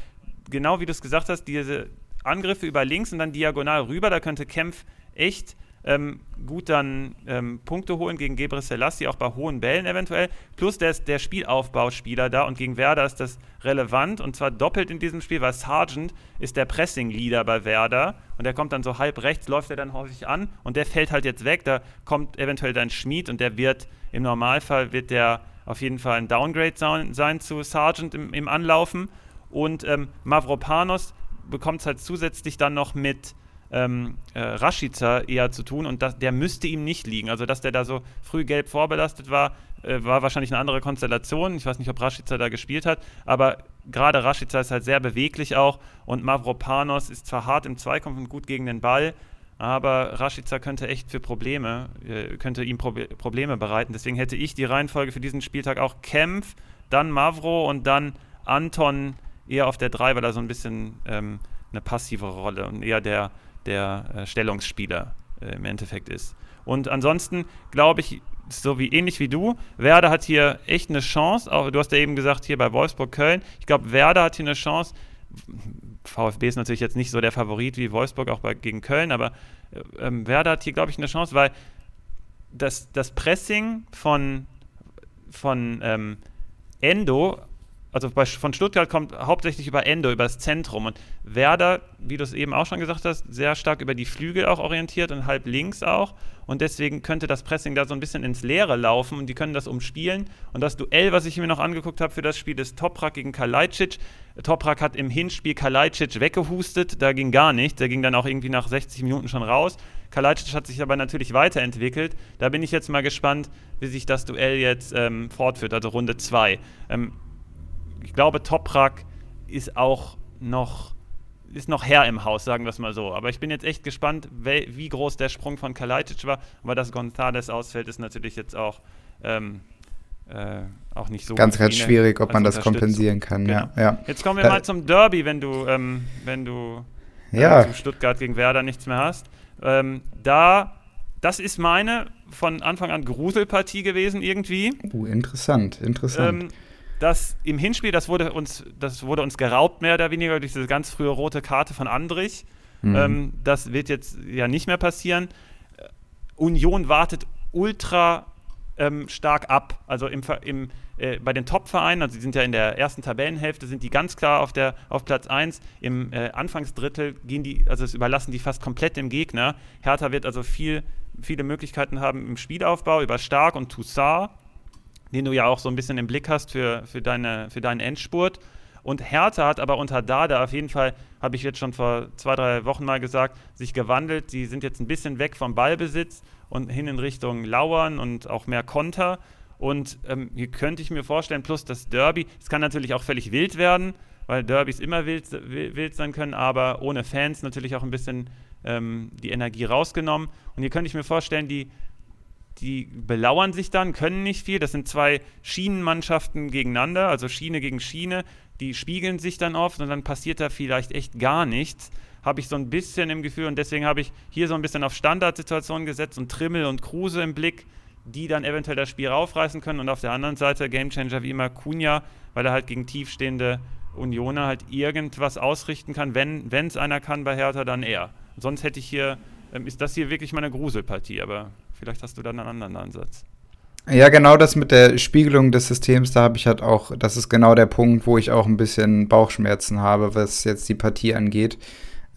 genau wie du es gesagt hast, diese Angriffe über links und dann diagonal rüber, da könnte Kempf echt ähm, gut dann ähm, Punkte holen gegen Gebre Selassie, auch bei hohen Bällen eventuell. Plus der ist der Spielaufbauspieler da und gegen Werder ist das relevant und zwar doppelt in diesem Spiel, weil Sargent ist der Pressing-Leader bei Werder und der kommt dann so halb rechts, läuft er dann häufig an und der fällt halt jetzt weg. Da kommt eventuell dann Schmied und der wird im Normalfall wird der auf jeden Fall ein Downgrade sein, sein zu Sargent im, im Anlaufen und ähm, Mavropanos bekommt es halt zusätzlich dann noch mit ähm, äh, Rashica eher zu tun und das, der müsste ihm nicht liegen. Also, dass der da so früh gelb vorbelastet war, äh, war wahrscheinlich eine andere Konstellation. Ich weiß nicht, ob Rashica da gespielt hat, aber gerade Rashica ist halt sehr beweglich auch und Mavropanos ist zwar hart im Zweikampf und gut gegen den Ball, aber Rashica könnte echt für Probleme, äh, könnte ihm Pro Probleme bereiten. Deswegen hätte ich die Reihenfolge für diesen Spieltag auch Kempf, dann Mavro und dann Anton eher auf der 3, weil er so ein bisschen ähm, eine passive Rolle und eher der der äh, Stellungsspieler äh, im Endeffekt ist. Und ansonsten glaube ich, so wie ähnlich wie du, Werder hat hier echt eine Chance. Auch, du hast ja eben gesagt, hier bei Wolfsburg-Köln. Ich glaube, Werder hat hier eine Chance. VfB ist natürlich jetzt nicht so der Favorit wie Wolfsburg auch bei, gegen Köln, aber äh, ähm, Werder hat hier, glaube ich, eine Chance, weil das, das Pressing von, von ähm, Endo also bei, von Stuttgart kommt hauptsächlich über Endo, über das Zentrum. Und Werder, wie du es eben auch schon gesagt hast, sehr stark über die Flügel auch orientiert und halb links auch. Und deswegen könnte das Pressing da so ein bisschen ins Leere laufen und die können das umspielen. Und das Duell, was ich mir noch angeguckt habe für das Spiel, ist Toprak gegen Kalajdzic. Toprak hat im Hinspiel Kalajdzic weggehustet, da ging gar nichts. Der ging dann auch irgendwie nach 60 Minuten schon raus. Kalajdzic hat sich aber natürlich weiterentwickelt. Da bin ich jetzt mal gespannt, wie sich das Duell jetzt ähm, fortführt, also Runde 2. Ähm, ich glaube, Toprak ist auch noch ist noch Herr im Haus, sagen wir es mal so. Aber ich bin jetzt echt gespannt, wie groß der Sprung von Kalajdzic war. Aber dass González ausfällt, ist natürlich jetzt auch ähm, äh, auch nicht so ganz, ganz schwierig, ob man das kompensieren kann. Genau. Ja, ja. Jetzt kommen wir mal zum Derby, wenn du, ähm, wenn du äh, ja. Stuttgart gegen Werder nichts mehr hast. Ähm, da, das ist meine von Anfang an Gruselpartie gewesen irgendwie. Uh, interessant, interessant. Ähm, das im Hinspiel, das wurde uns, das wurde uns geraubt, mehr oder weniger, durch diese ganz frühe rote Karte von Andrich. Mhm. Ähm, das wird jetzt ja nicht mehr passieren. Union wartet ultra ähm, stark ab. Also im, im, äh, bei den Top-Vereinen, also die sind ja in der ersten Tabellenhälfte, sind die ganz klar auf, der, auf Platz 1. Im äh, Anfangsdrittel gehen die, also es überlassen die fast komplett dem Gegner. Hertha wird also viel, viele Möglichkeiten haben im Spielaufbau über Stark und Toussaint, den du ja auch so ein bisschen im Blick hast für, für, deine, für deinen Endspurt. Und Hertha hat aber unter Dada auf jeden Fall, habe ich jetzt schon vor zwei, drei Wochen mal gesagt, sich gewandelt. Sie sind jetzt ein bisschen weg vom Ballbesitz und hin in Richtung Lauern und auch mehr Konter. Und ähm, hier könnte ich mir vorstellen, plus das Derby, es kann natürlich auch völlig wild werden, weil Derbys immer wild, wild sein können, aber ohne Fans natürlich auch ein bisschen ähm, die Energie rausgenommen. Und hier könnte ich mir vorstellen, die, die belauern sich dann, können nicht viel. Das sind zwei Schienenmannschaften gegeneinander, also Schiene gegen Schiene. Die spiegeln sich dann oft und dann passiert da vielleicht echt gar nichts habe ich so ein bisschen im Gefühl und deswegen habe ich hier so ein bisschen auf Standardsituationen gesetzt und Trimmel und Kruse im Blick, die dann eventuell das Spiel raufreißen können und auf der anderen Seite Gamechanger wie immer Kunja, weil er halt gegen tiefstehende Unioner halt irgendwas ausrichten kann. Wenn es einer kann bei Hertha, dann er. Sonst hätte ich hier, ähm, ist das hier wirklich meine Gruselpartie, aber vielleicht hast du dann einen anderen Ansatz. Ja, genau das mit der Spiegelung des Systems, da habe ich halt auch, das ist genau der Punkt, wo ich auch ein bisschen Bauchschmerzen habe, was jetzt die Partie angeht.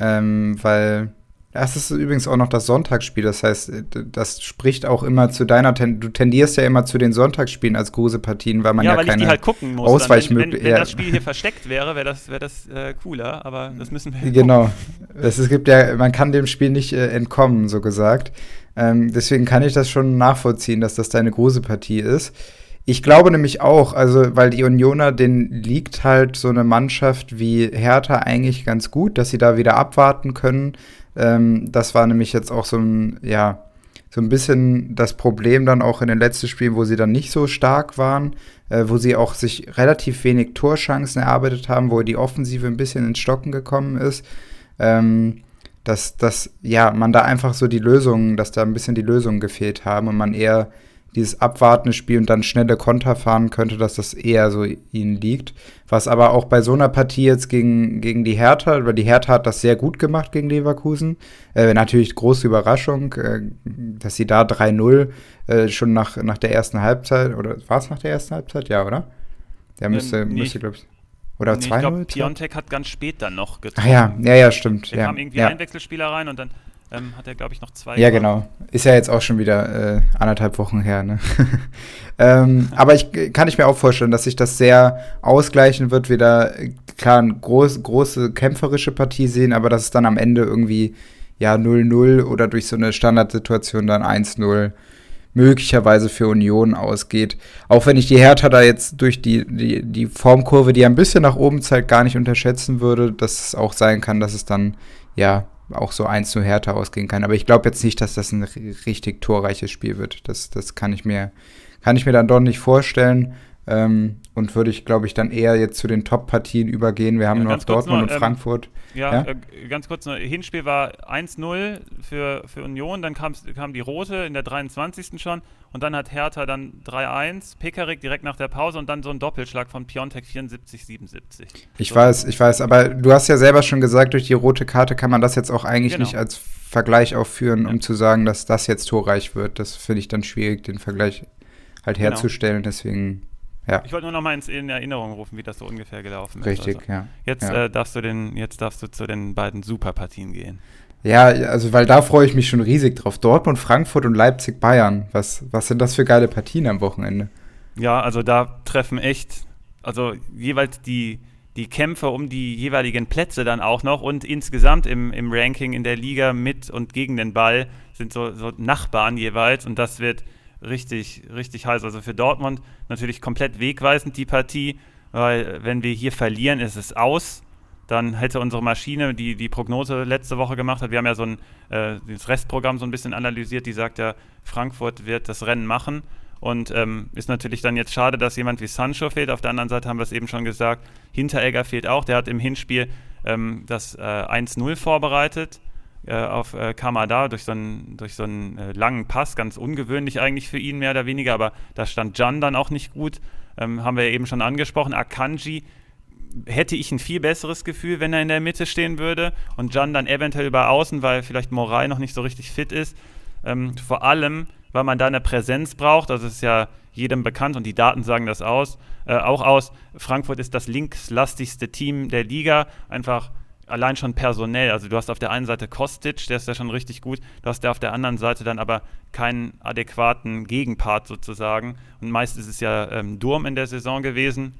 Ähm, weil das ist übrigens auch noch das Sonntagsspiel. Das heißt, das spricht auch immer zu deiner. Ten du tendierst ja immer zu den Sonntagsspielen als Grusepartien, weil man ja, ja weil keine halt. Ausweichmöglichkeiten. Wenn, wenn, wenn, das Spiel hier versteckt wäre, wäre das, wär das äh, cooler. Aber das müssen wir. Genau. Es, es, gibt ja, man kann dem Spiel nicht äh, entkommen, so gesagt. Ähm, deswegen kann ich das schon nachvollziehen, dass das deine Grusepartie ist. Ich glaube nämlich auch, also weil die Unioner, denen liegt halt so eine Mannschaft wie Hertha eigentlich ganz gut, dass sie da wieder abwarten können. Ähm, das war nämlich jetzt auch so ein, ja, so ein bisschen das Problem dann auch in den letzten Spielen, wo sie dann nicht so stark waren, äh, wo sie auch sich relativ wenig Torchancen erarbeitet haben, wo die Offensive ein bisschen ins Stocken gekommen ist. Ähm, dass, dass, ja, man da einfach so die Lösungen, dass da ein bisschen die Lösungen gefehlt haben und man eher dieses abwartende Spiel und dann schnelle Konter fahren könnte, dass das eher so ihnen liegt. Was aber auch bei so einer Partie jetzt gegen, gegen die Hertha, weil die Hertha hat das sehr gut gemacht gegen Leverkusen. Äh, natürlich große Überraschung, äh, dass sie da 3-0 äh, schon nach, nach der ersten Halbzeit, oder war es nach der ersten Halbzeit? Ja, oder? Der müsste, ähm, nee. müsste glaube ich. Oder nee, 2-0? Ich glaube, Piontek hat ganz spät dann noch getroffen. Ah ja, ja, ja, stimmt. Der ja, kam irgendwie ja. ein Wechselspieler rein und dann ähm, hat er, glaube ich, noch zwei. Ja, genau. Ist ja jetzt auch schon wieder äh, anderthalb Wochen her. Ne? ähm, aber ich kann ich mir auch vorstellen, dass sich das sehr ausgleichen wird. Wieder klar eine groß, große kämpferische Partie sehen, aber dass es dann am Ende irgendwie ja 0-0 oder durch so eine Standardsituation dann 1-0 möglicherweise für Union ausgeht. Auch wenn ich die Hertha da jetzt durch die, die, die Formkurve, die ein bisschen nach oben zeigt, gar nicht unterschätzen würde, dass es auch sein kann, dass es dann ja auch so eins zu Härte ausgehen kann. Aber ich glaube jetzt nicht, dass das ein richtig torreiches Spiel wird. Das, das kann ich mir, kann ich mir dann doch nicht vorstellen. Ähm, und würde ich, glaube ich, dann eher jetzt zu den Top-Partien übergehen. Wir haben ja, noch Dortmund noch, und ähm, Frankfurt. Ja, ja? Äh, ganz kurz noch. Hinspiel war 1-0 für, für Union, dann kam die rote in der 23. schon und dann hat Hertha dann 3-1, Pekarik direkt nach der Pause und dann so ein Doppelschlag von Piontek 74, 77. Ich so. weiß, ich weiß, aber du hast ja selber schon gesagt, durch die rote Karte kann man das jetzt auch eigentlich genau. nicht als Vergleich aufführen, ja. um zu sagen, dass das jetzt torreich wird. Das finde ich dann schwierig, den Vergleich halt genau. herzustellen, deswegen ja. Ich wollte nur noch mal in Erinnerung rufen, wie das so ungefähr gelaufen Richtig, ist. Richtig, also, ja. Jetzt, ja. Äh, darfst du den, jetzt darfst du zu den beiden Superpartien gehen. Ja, also weil da freue ich mich schon riesig drauf. Dortmund, Frankfurt und Leipzig, Bayern. Was, was sind das für geile Partien am Wochenende? Ja, also da treffen echt, also jeweils die, die Kämpfe um die jeweiligen Plätze dann auch noch und insgesamt im, im Ranking in der Liga mit und gegen den Ball sind so, so Nachbarn jeweils und das wird richtig, richtig heiß. Also für Dortmund natürlich komplett wegweisend die Partie, weil wenn wir hier verlieren, ist es aus. Dann hätte unsere Maschine, die die Prognose letzte Woche gemacht hat, wir haben ja so ein äh, das Restprogramm so ein bisschen analysiert, die sagt ja, Frankfurt wird das Rennen machen. Und ähm, ist natürlich dann jetzt schade, dass jemand wie Sancho fehlt. Auf der anderen Seite haben wir es eben schon gesagt, Hinteregger fehlt auch. Der hat im Hinspiel ähm, das äh, 1-0 vorbereitet auf äh, Kamada durch so einen, durch so einen äh, langen Pass. Ganz ungewöhnlich eigentlich für ihn mehr oder weniger, aber da stand Jan dann auch nicht gut. Ähm, haben wir eben schon angesprochen. Akanji hätte ich ein viel besseres Gefühl, wenn er in der Mitte stehen würde und Jan dann eventuell über außen, weil vielleicht Morai noch nicht so richtig fit ist. Ähm, vor allem, weil man da eine Präsenz braucht. Also es ist ja jedem bekannt und die Daten sagen das aus, äh, auch aus. Frankfurt ist das linkslastigste Team der Liga. Einfach allein schon personell. Also du hast auf der einen Seite Kostic, der ist ja schon richtig gut. Du hast ja auf der anderen Seite dann aber keinen adäquaten Gegenpart sozusagen. Und meist ist es ja ähm, Durm in der Saison gewesen.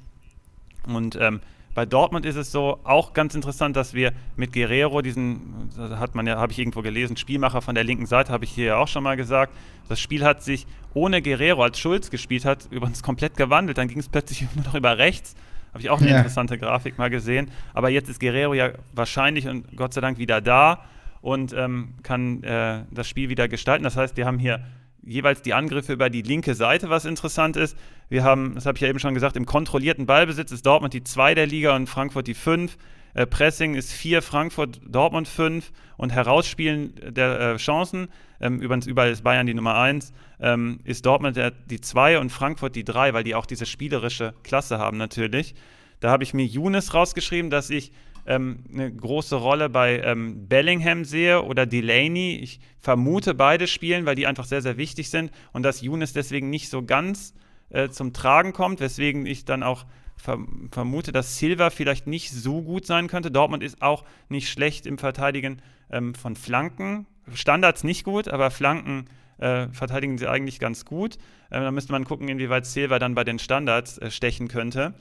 Und ähm, bei Dortmund ist es so auch ganz interessant, dass wir mit Guerrero diesen, hat man ja, habe ich irgendwo gelesen, Spielmacher von der linken Seite, habe ich hier ja auch schon mal gesagt. Das Spiel hat sich ohne Guerrero, als Schulz gespielt hat, übrigens komplett gewandelt. Dann ging es plötzlich nur noch über rechts. Habe ich auch eine ja. interessante Grafik mal gesehen. Aber jetzt ist Guerrero ja wahrscheinlich und Gott sei Dank wieder da und ähm, kann äh, das Spiel wieder gestalten. Das heißt, wir haben hier jeweils die Angriffe über die linke Seite, was interessant ist. Wir haben, das habe ich ja eben schon gesagt, im kontrollierten Ballbesitz ist Dortmund die 2 der Liga und Frankfurt die 5. Äh, Pressing ist 4, Frankfurt, Dortmund 5 und Herausspielen der äh, Chancen, ähm, übrigens überall ist Bayern die Nummer 1, ähm, ist Dortmund der, die 2 und Frankfurt die 3, weil die auch diese spielerische Klasse haben natürlich. Da habe ich mir Younes rausgeschrieben, dass ich ähm, eine große Rolle bei ähm, Bellingham sehe oder Delaney. Ich vermute beide spielen, weil die einfach sehr, sehr wichtig sind und dass Younes deswegen nicht so ganz äh, zum Tragen kommt, weswegen ich dann auch vermute, dass Silva vielleicht nicht so gut sein könnte. Dortmund ist auch nicht schlecht im Verteidigen ähm, von Flanken. Standards nicht gut, aber Flanken äh, verteidigen sie eigentlich ganz gut. Äh, da müsste man gucken, inwieweit Silva dann bei den Standards äh, stechen könnte.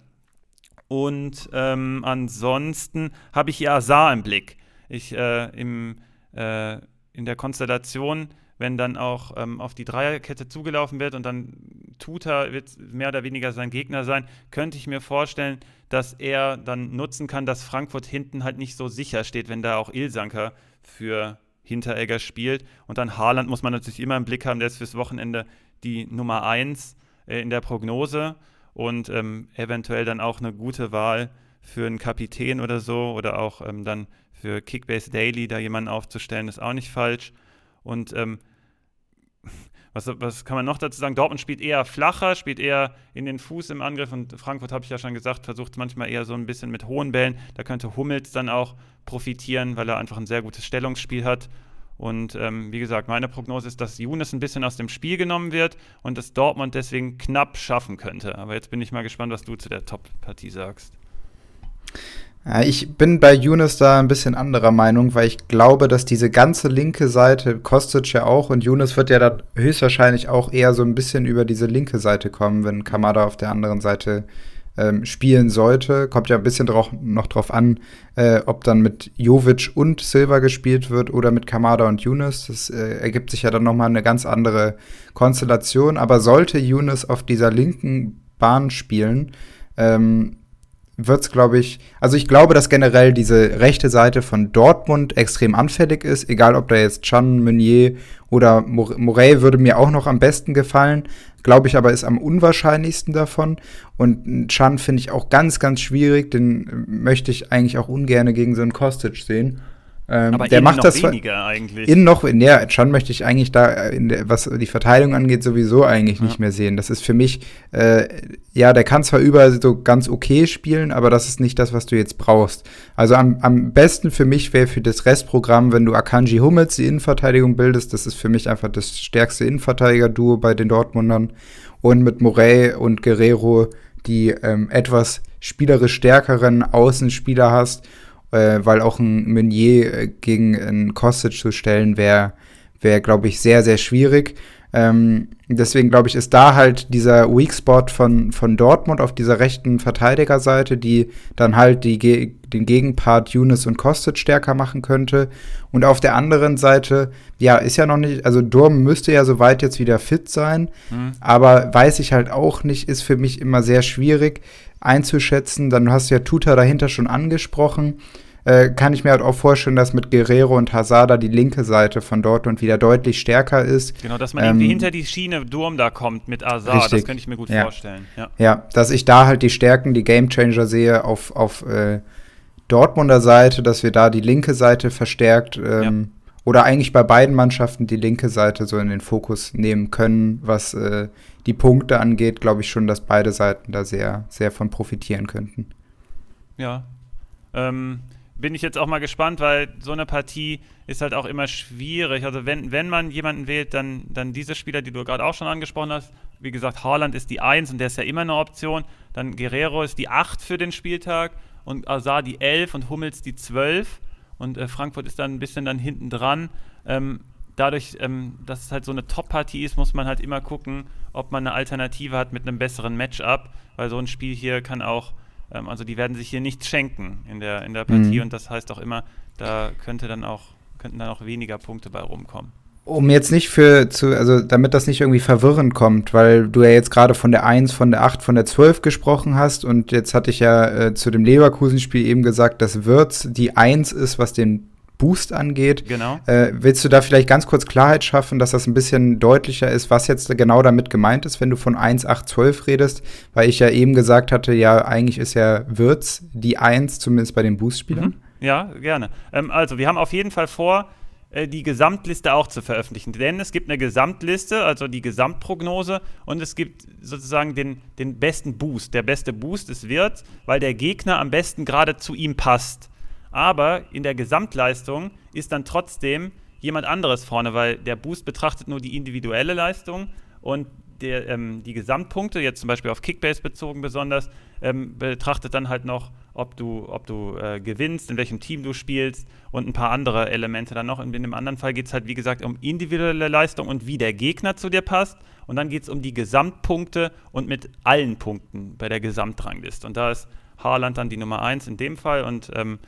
Und ähm, ansonsten habe ich hier Azar im Blick. Ich äh, im, äh, in der Konstellation, wenn dann auch ähm, auf die Dreierkette zugelaufen wird und dann Tuta wird mehr oder weniger sein Gegner sein, könnte ich mir vorstellen, dass er dann nutzen kann, dass Frankfurt hinten halt nicht so sicher steht, wenn da auch Ilsanker für Hinteregger spielt. Und dann Haaland muss man natürlich immer im Blick haben, der ist fürs Wochenende die Nummer 1 äh, in der Prognose und ähm, eventuell dann auch eine gute Wahl für einen Kapitän oder so oder auch ähm, dann für Kickbase Daily da jemanden aufzustellen, ist auch nicht falsch. Und ähm, was, was, kann man noch dazu sagen? Dortmund spielt eher flacher, spielt eher in den Fuß im Angriff und Frankfurt, habe ich ja schon gesagt, versucht manchmal eher so ein bisschen mit hohen Bällen. Da könnte Hummels dann auch profitieren, weil er einfach ein sehr gutes Stellungsspiel hat. Und ähm, wie gesagt, meine Prognose ist, dass Younes ein bisschen aus dem Spiel genommen wird und dass Dortmund deswegen knapp schaffen könnte. Aber jetzt bin ich mal gespannt, was du zu der Top-Partie sagst. Ich bin bei Younes da ein bisschen anderer Meinung, weil ich glaube, dass diese ganze linke Seite, Kostic ja auch, und Younes wird ja dann höchstwahrscheinlich auch eher so ein bisschen über diese linke Seite kommen, wenn Kamada auf der anderen Seite ähm, spielen sollte. Kommt ja ein bisschen drauf, noch drauf an, äh, ob dann mit Jovic und Silva gespielt wird oder mit Kamada und Yunus. Das äh, ergibt sich ja dann nochmal eine ganz andere Konstellation. Aber sollte Yunus auf dieser linken Bahn spielen, ähm, wird es, glaube ich, also ich glaube, dass generell diese rechte Seite von Dortmund extrem anfällig ist, egal ob da jetzt Chan, Meunier oder Morey würde mir auch noch am besten gefallen, glaube ich aber ist am unwahrscheinlichsten davon und Chan finde ich auch ganz, ganz schwierig, den möchte ich eigentlich auch ungern gegen so einen Kostic sehen. Ähm, aber der macht noch das weniger eigentlich. In noch, in der, schon möchte ich eigentlich da, äh, der, was die Verteilung angeht, sowieso eigentlich ja. nicht mehr sehen. Das ist für mich, äh, ja, der kann zwar überall so ganz okay spielen, aber das ist nicht das, was du jetzt brauchst. Also am, am besten für mich wäre für das Restprogramm, wenn du Akanji Hummels die Innenverteidigung bildest, das ist für mich einfach das stärkste Innenverteidiger-Duo bei den Dortmundern. Und mit Morey und Guerrero die ähm, etwas spielerisch stärkeren Außenspieler hast äh, weil auch ein Meunier äh, gegen einen Kostic zu stellen wäre, wäre, glaube ich, sehr, sehr schwierig. Ähm, deswegen glaube ich, ist da halt dieser Weak Spot von, von Dortmund auf dieser rechten Verteidigerseite, die dann halt die, den Gegenpart Younes und Kostic stärker machen könnte. Und auf der anderen Seite, ja, ist ja noch nicht, also Durm müsste ja soweit jetzt wieder fit sein, mhm. aber weiß ich halt auch nicht, ist für mich immer sehr schwierig einzuschätzen. Dann hast du ja Tuta dahinter schon angesprochen. äh, kann ich mir halt auch vorstellen, dass mit Guerrero und Hazard die linke Seite von Dortmund wieder deutlich stärker ist. Genau, dass man ähm, irgendwie hinter die Schiene Durm da kommt mit Hazard, richtig. das könnte ich mir gut ja. vorstellen. Ja. ja, dass ich da halt die Stärken, die Gamechanger sehe auf, auf äh, Dortmunder Seite, dass wir da die linke Seite verstärkt ähm, ja. Oder eigentlich bei beiden Mannschaften die linke Seite so in den Fokus nehmen können, was äh, die Punkte angeht, glaube ich schon, dass beide Seiten da sehr, sehr von profitieren könnten. Ja. Ähm, bin ich jetzt auch mal gespannt, weil so eine Partie ist halt auch immer schwierig. Also wenn, wenn man jemanden wählt, dann, dann diese Spieler, die du gerade auch schon angesprochen hast. Wie gesagt, Haaland ist die 1 und der ist ja immer eine Option. Dann Guerrero ist die 8 für den Spieltag und Azar die 11 und Hummels die 12. Und äh, Frankfurt ist dann ein bisschen dann hinten dran. Ähm, dadurch, ähm, dass es halt so eine Top-Partie ist, muss man halt immer gucken, ob man eine Alternative hat mit einem besseren Matchup, weil so ein Spiel hier kann auch ähm, also die werden sich hier nichts schenken in der, in der Partie mhm. und das heißt auch immer, da könnte dann auch, könnten dann auch weniger Punkte bei rumkommen. Um jetzt nicht für zu, also damit das nicht irgendwie verwirrend kommt, weil du ja jetzt gerade von der 1, von der 8, von der 12 gesprochen hast und jetzt hatte ich ja äh, zu dem Leverkusen-Spiel eben gesagt, dass Würz die 1 ist, was den Boost angeht. Genau. Äh, willst du da vielleicht ganz kurz Klarheit schaffen, dass das ein bisschen deutlicher ist, was jetzt genau damit gemeint ist, wenn du von 1, 8, 12 redest? Weil ich ja eben gesagt hatte, ja, eigentlich ist ja Würz die 1, zumindest bei den Boost-Spielern. Mhm. Ja, gerne. Ähm, also, wir haben auf jeden Fall vor, äh, die Gesamtliste auch zu veröffentlichen. Denn es gibt eine Gesamtliste, also die Gesamtprognose, und es gibt sozusagen den, den besten Boost. Der beste Boost ist Wirt, weil der Gegner am besten gerade zu ihm passt aber in der Gesamtleistung ist dann trotzdem jemand anderes vorne, weil der Boost betrachtet nur die individuelle Leistung und der, ähm, die Gesamtpunkte, jetzt zum Beispiel auf Kickbase bezogen besonders, ähm, betrachtet dann halt noch, ob du, ob du äh, gewinnst, in welchem Team du spielst und ein paar andere Elemente dann noch. Und in dem anderen Fall geht es halt, wie gesagt, um individuelle Leistung und wie der Gegner zu dir passt. Und dann geht es um die Gesamtpunkte und mit allen Punkten bei der Gesamtrangliste. Und da ist Haaland dann die Nummer 1 in dem Fall und ähm,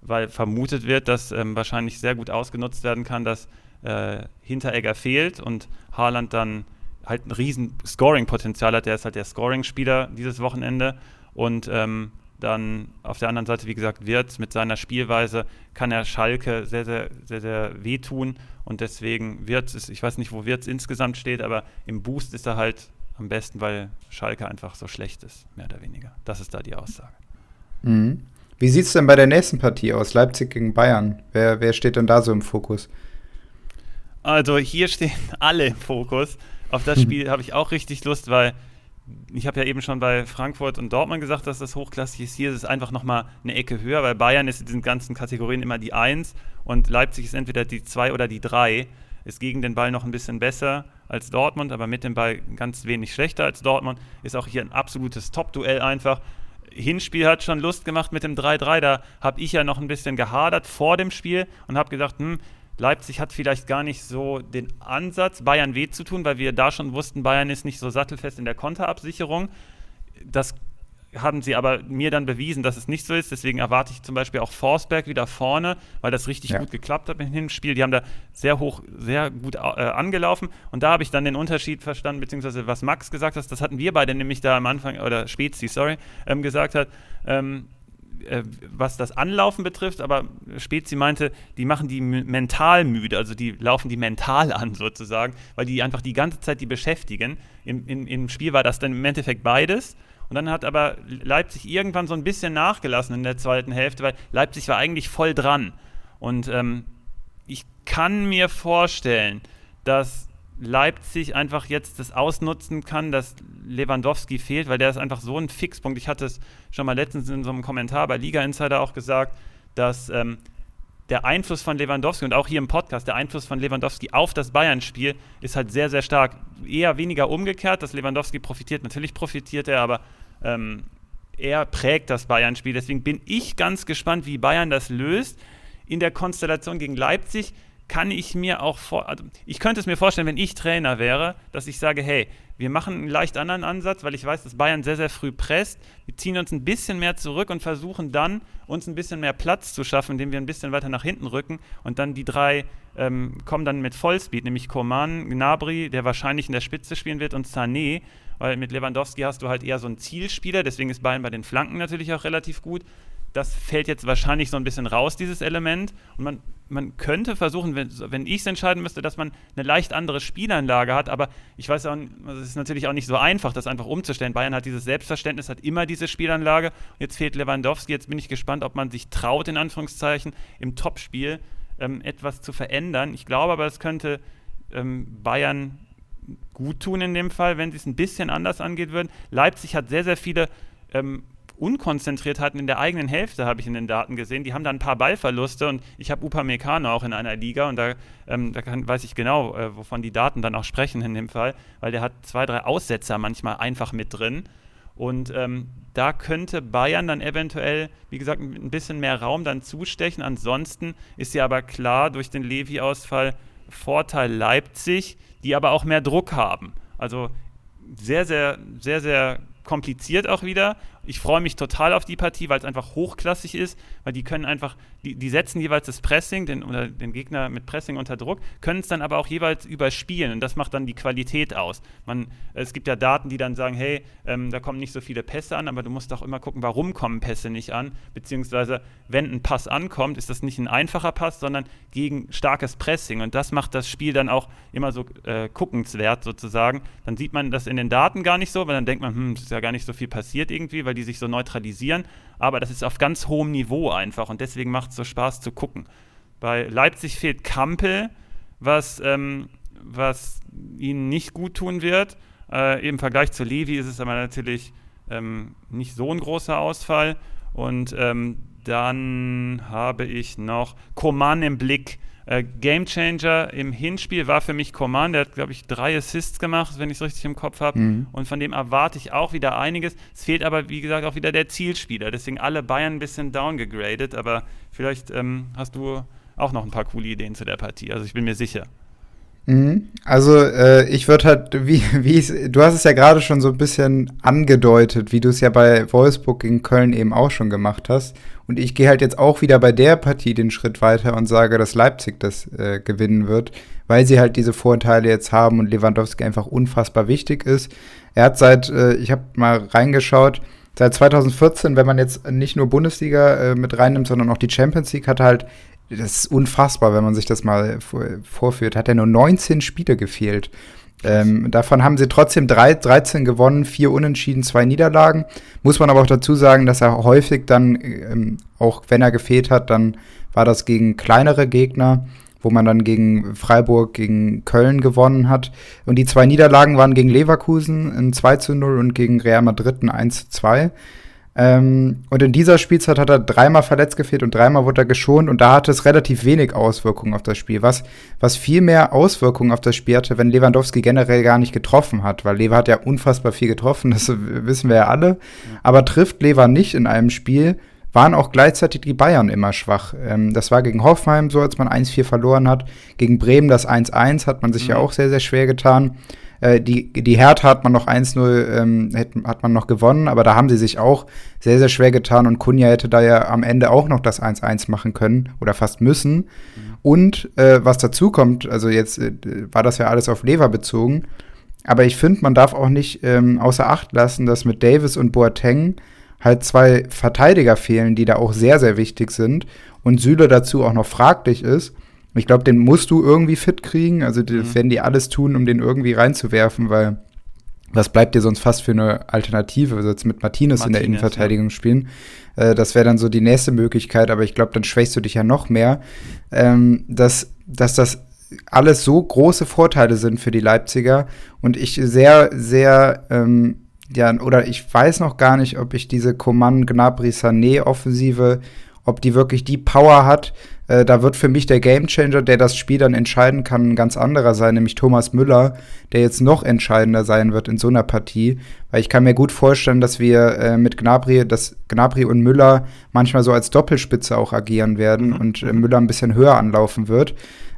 weil vermutet wird, dass ähm, wahrscheinlich sehr gut ausgenutzt werden kann, dass äh, Hinteregger fehlt und Haaland dann halt ein riesen Scoring-Potenzial hat. Der ist halt der Scoring-Spieler dieses Wochenende und ähm, dann auf der anderen Seite, wie gesagt, Wirtz mit seiner Spielweise kann er Schalke sehr, sehr, sehr, sehr wehtun und deswegen Wirtz ist, ich weiß nicht, wo Wirtz insgesamt steht, aber im Boost ist er halt am besten, weil Schalke einfach so schlecht ist, mehr oder weniger. Das ist da die Aussage. Mhm. Wie sieht es denn bei der nächsten Partie aus? Leipzig gegen Bayern. Wer, wer steht denn da so im Fokus? Also hier stehen alle im Fokus. Auf das Spiel habe ich auch richtig Lust, weil ich habe ja eben schon bei Frankfurt und Dortmund gesagt, dass das hochklassig ist. Hier ist es einfach nochmal eine Ecke höher, weil Bayern ist in diesen ganzen Kategorien immer die 1 und Leipzig ist entweder die 2 oder die 3. Ist gegen den Ball noch ein bisschen besser als Dortmund, aber mit dem Ball ganz wenig schlechter als Dortmund. Ist auch hier ein absolutes Top-Duell einfach. Hinspiel hat schon Lust gemacht mit dem 3-3. Da habe ich ja noch ein bisschen gehadert vor dem Spiel und habe gesagt, hm, Leipzig hat vielleicht gar nicht so den Ansatz, Bayern weh zu tun, weil wir da schon wussten, Bayern ist nicht so sattelfest in der Konterabsicherung. Das haben sie aber mir dann bewiesen, dass es nicht so ist. Deswegen erwarte ich zum Beispiel auch Forsberg wieder vorne, weil das richtig ja. gut geklappt hat mit dem Spiel. Die haben da sehr hoch, sehr gut äh, angelaufen. Und da habe ich dann den Unterschied verstanden, beziehungsweise was Max gesagt hat, das hatten wir beide nämlich da am Anfang, oder Spezi, sorry, ähm, gesagt hat. Ähm, äh, was das Anlaufen betrifft, aber Spezi meinte, die machen die mental müde, also die laufen die mental an sozusagen, weil die einfach die ganze Zeit die beschäftigen. Im, in, Im Spiel war das dann im Endeffekt beides. Und dann hat aber Leipzig irgendwann so ein bisschen nachgelassen in der zweiten Hälfte, weil Leipzig war eigentlich voll dran. Und ähm, ich kann mir vorstellen, dass Leipzig einfach jetzt das ausnutzen kann, dass Lewandowski fehlt, weil der ist einfach so ein Fixpunkt. Ich hatte es schon mal letztens in so einem Kommentar bei Liga Insider auch gesagt, dass ähm, der Einfluss von Lewandowski und auch hier im Podcast, der Einfluss von Lewandowski auf das Bayern-Spiel ist halt sehr, sehr stark. Eher weniger umgekehrt, dass Lewandowski profitiert. Natürlich profitiert er, aber ähm, er prägt das Bayern-Spiel. Deswegen bin ich ganz gespannt, wie Bayern das löst. In der Konstellation gegen Leipzig kann ich mir auch vor, also ich könnte es mir vorstellen, wenn ich Trainer wäre, dass ich sage, hey, wir machen einen leicht anderen Ansatz, weil ich weiß, dass Bayern sehr, sehr früh presst. Wir ziehen uns ein bisschen mehr zurück und versuchen dann, uns ein bisschen mehr Platz zu schaffen, indem wir ein bisschen weiter nach hinten rücken. Und dann die drei ähm, kommen dann mit Vollspeed, nämlich Koman, Gnabry, der wahrscheinlich in der Spitze spielen wird, und Sané weil mit Lewandowski hast du halt eher so einen Zielspieler, deswegen ist Bayern bei den Flanken natürlich auch relativ gut. Das fällt jetzt wahrscheinlich so ein bisschen raus, dieses Element. Und man, man könnte versuchen, wenn, wenn ich es entscheiden müsste, dass man eine leicht andere Spielanlage hat. Aber ich weiß auch, es ist natürlich auch nicht so einfach, das einfach umzustellen. Bayern hat dieses Selbstverständnis, hat immer diese Spielanlage. Jetzt fehlt Lewandowski. Jetzt bin ich gespannt, ob man sich traut, in Anführungszeichen, im Topspiel ähm, etwas zu verändern. Ich glaube aber, es könnte ähm, Bayern gut tun in dem Fall, wenn sie es ein bisschen anders angehen würden. Leipzig hat sehr, sehr viele ähm, Unkonzentriertheiten in der eigenen Hälfte, habe ich in den Daten gesehen. Die haben da ein paar Ballverluste und ich habe Upamecano auch in einer Liga und da, ähm, da kann, weiß ich genau, äh, wovon die Daten dann auch sprechen in dem Fall, weil der hat zwei, drei Aussetzer manchmal einfach mit drin. Und ähm, da könnte Bayern dann eventuell, wie gesagt, ein bisschen mehr Raum dann zustechen. Ansonsten ist ja aber klar durch den Levi-Ausfall Vorteil Leipzig, die aber auch mehr Druck haben. Also sehr, sehr, sehr, sehr kompliziert auch wieder. Ich freue mich total auf die Partie, weil es einfach hochklassig ist, weil die können einfach, die, die setzen jeweils das Pressing den, oder den Gegner mit Pressing unter Druck, können es dann aber auch jeweils überspielen und das macht dann die Qualität aus. Man, es gibt ja Daten, die dann sagen, hey, ähm, da kommen nicht so viele Pässe an, aber du musst auch immer gucken, warum kommen Pässe nicht an, beziehungsweise wenn ein Pass ankommt, ist das nicht ein einfacher Pass, sondern gegen starkes Pressing und das macht das Spiel dann auch immer so äh, guckenswert sozusagen. Dann sieht man das in den Daten gar nicht so, weil dann denkt man, hm, es ist ja gar nicht so viel passiert irgendwie, weil weil die sich so neutralisieren. Aber das ist auf ganz hohem Niveau einfach und deswegen macht es so Spaß zu gucken. Bei Leipzig fehlt Kampel, was, ähm, was ihnen nicht gut tun wird. Äh, Im Vergleich zu Levi ist es aber natürlich ähm, nicht so ein großer Ausfall. Und ähm, dann habe ich noch Koman im Blick äh, Gamechanger im Hinspiel war für mich Coman, der hat, glaube ich, drei Assists gemacht, wenn ich es richtig im Kopf habe. Mhm. Und von dem erwarte ich auch wieder einiges. Es fehlt aber, wie gesagt, auch wieder der Zielspieler. Deswegen alle Bayern ein bisschen downgegradet. Aber vielleicht ähm, hast du auch noch ein paar coole Ideen zu der Partie. Also ich bin mir sicher. Mhm. Also äh, ich würde halt, wie, wie du hast es ja gerade schon so ein bisschen angedeutet, wie du es ja bei Wolfsburg gegen Köln eben auch schon gemacht hast. Und ich gehe halt jetzt auch wieder bei der Partie den Schritt weiter und sage, dass Leipzig das äh, gewinnen wird, weil sie halt diese Vorteile jetzt haben und Lewandowski einfach unfassbar wichtig ist. Er hat seit, äh, ich habe mal reingeschaut, seit 2014, wenn man jetzt nicht nur Bundesliga äh, mit reinnimmt, sondern auch die Champions League, hat halt, das ist unfassbar, wenn man sich das mal vorführt, hat er nur 19 Spiele gefehlt. Ähm, davon haben sie trotzdem drei, 13 gewonnen, vier Unentschieden, zwei Niederlagen. Muss man aber auch dazu sagen, dass er häufig dann, ähm, auch wenn er gefehlt hat, dann war das gegen kleinere Gegner, wo man dann gegen Freiburg, gegen Köln gewonnen hat. Und die zwei Niederlagen waren gegen Leverkusen ein 2 zu 0 und gegen Real Madrid ein 1 zu 2. Ähm, und in dieser Spielzeit hat er dreimal verletzt gefehlt und dreimal wurde er geschont und da hatte es relativ wenig Auswirkungen auf das Spiel. Was, was viel mehr Auswirkungen auf das Spiel hatte, wenn Lewandowski generell gar nicht getroffen hat, weil Lever hat ja unfassbar viel getroffen, das wissen wir ja alle. Aber trifft Lever nicht in einem Spiel, waren auch gleichzeitig die Bayern immer schwach. Ähm, das war gegen Hoffenheim so, als man 1-4 verloren hat. Gegen Bremen das 1-1 hat man sich mhm. ja auch sehr, sehr schwer getan. Äh, die, die Hertha hat man noch 1-0, ähm, hat man noch gewonnen, aber da haben sie sich auch sehr, sehr schwer getan und Kunja hätte da ja am Ende auch noch das 1-1 machen können oder fast müssen. Mhm. Und äh, was dazu kommt, also jetzt äh, war das ja alles auf Lever bezogen, aber ich finde, man darf auch nicht ähm, außer Acht lassen, dass mit Davis und Boateng halt zwei Verteidiger fehlen, die da auch sehr, sehr wichtig sind und Süle dazu auch noch fraglich ist. Ich glaube, den musst du irgendwie fit kriegen. Also die, mhm. werden die alles tun, um den irgendwie reinzuwerfen, weil was bleibt dir sonst fast für eine Alternative? Also jetzt mit Martinez, Martinez in der Innenverteidigung ja. spielen. Äh, das wäre dann so die nächste Möglichkeit, aber ich glaube, dann schwächst du dich ja noch mehr. Ähm, dass, dass das alles so große Vorteile sind für die Leipziger und ich sehr, sehr, ähm, ja, oder ich weiß noch gar nicht, ob ich diese Coman Gnabry Sané Offensive ob die wirklich die Power hat. Äh, da wird für mich der Gamechanger, der das Spiel dann entscheiden kann, ein ganz anderer sein, nämlich Thomas Müller, der jetzt noch entscheidender sein wird in so einer Partie. Weil ich kann mir gut vorstellen, dass wir äh, mit Gnabry, dass Gnabry und Müller manchmal so als Doppelspitze auch agieren werden mhm. und äh, Müller ein bisschen höher anlaufen wird.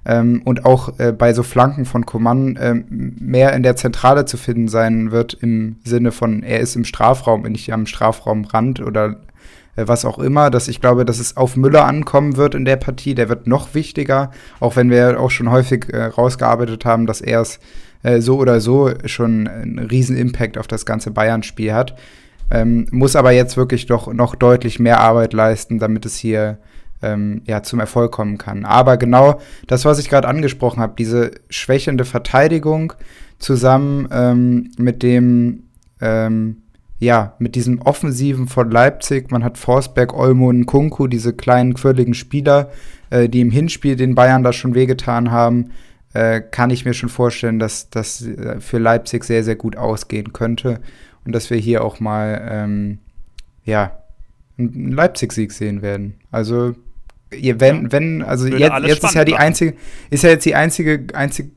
Ähm, und auch äh, bei so Flanken von Coman äh, mehr in der Zentrale zu finden sein wird, im Sinne von, er ist im Strafraum, nicht am Strafraumrand oder was auch immer, dass ich glaube, dass es auf Müller ankommen wird in der Partie. Der wird noch wichtiger, auch wenn wir auch schon häufig äh, rausgearbeitet haben, dass er es äh, so oder so schon einen riesen Impact auf das ganze Bayern-Spiel hat. ähm, muss aber jetzt wirklich doch noch deutlich mehr Arbeit leisten, damit es hier ähm, ja, zum Erfolg kommen kann. Aber genau das, was ich gerade angesprochen habe, diese schwächende Verteidigung zusammen ähm, mit dem, ähm, ja, mit diesem Offensiven von Leipzig, man hat Forsberg, Olmo und Kunku, diese kleinen, quirligen Spieler, äh, die im Hinspiel den Bayern da schon wehgetan haben, äh, kann ich mir schon vorstellen, dass das äh, für Leipzig sehr, sehr gut ausgehen könnte und dass wir hier auch mal, ähm, ja, einen Leipzig-Sieg sehen werden. Also wenn, wenn, also Würde jetzt, jetzt ist ja die einzige, ist ja jetzt die einzige, einzige,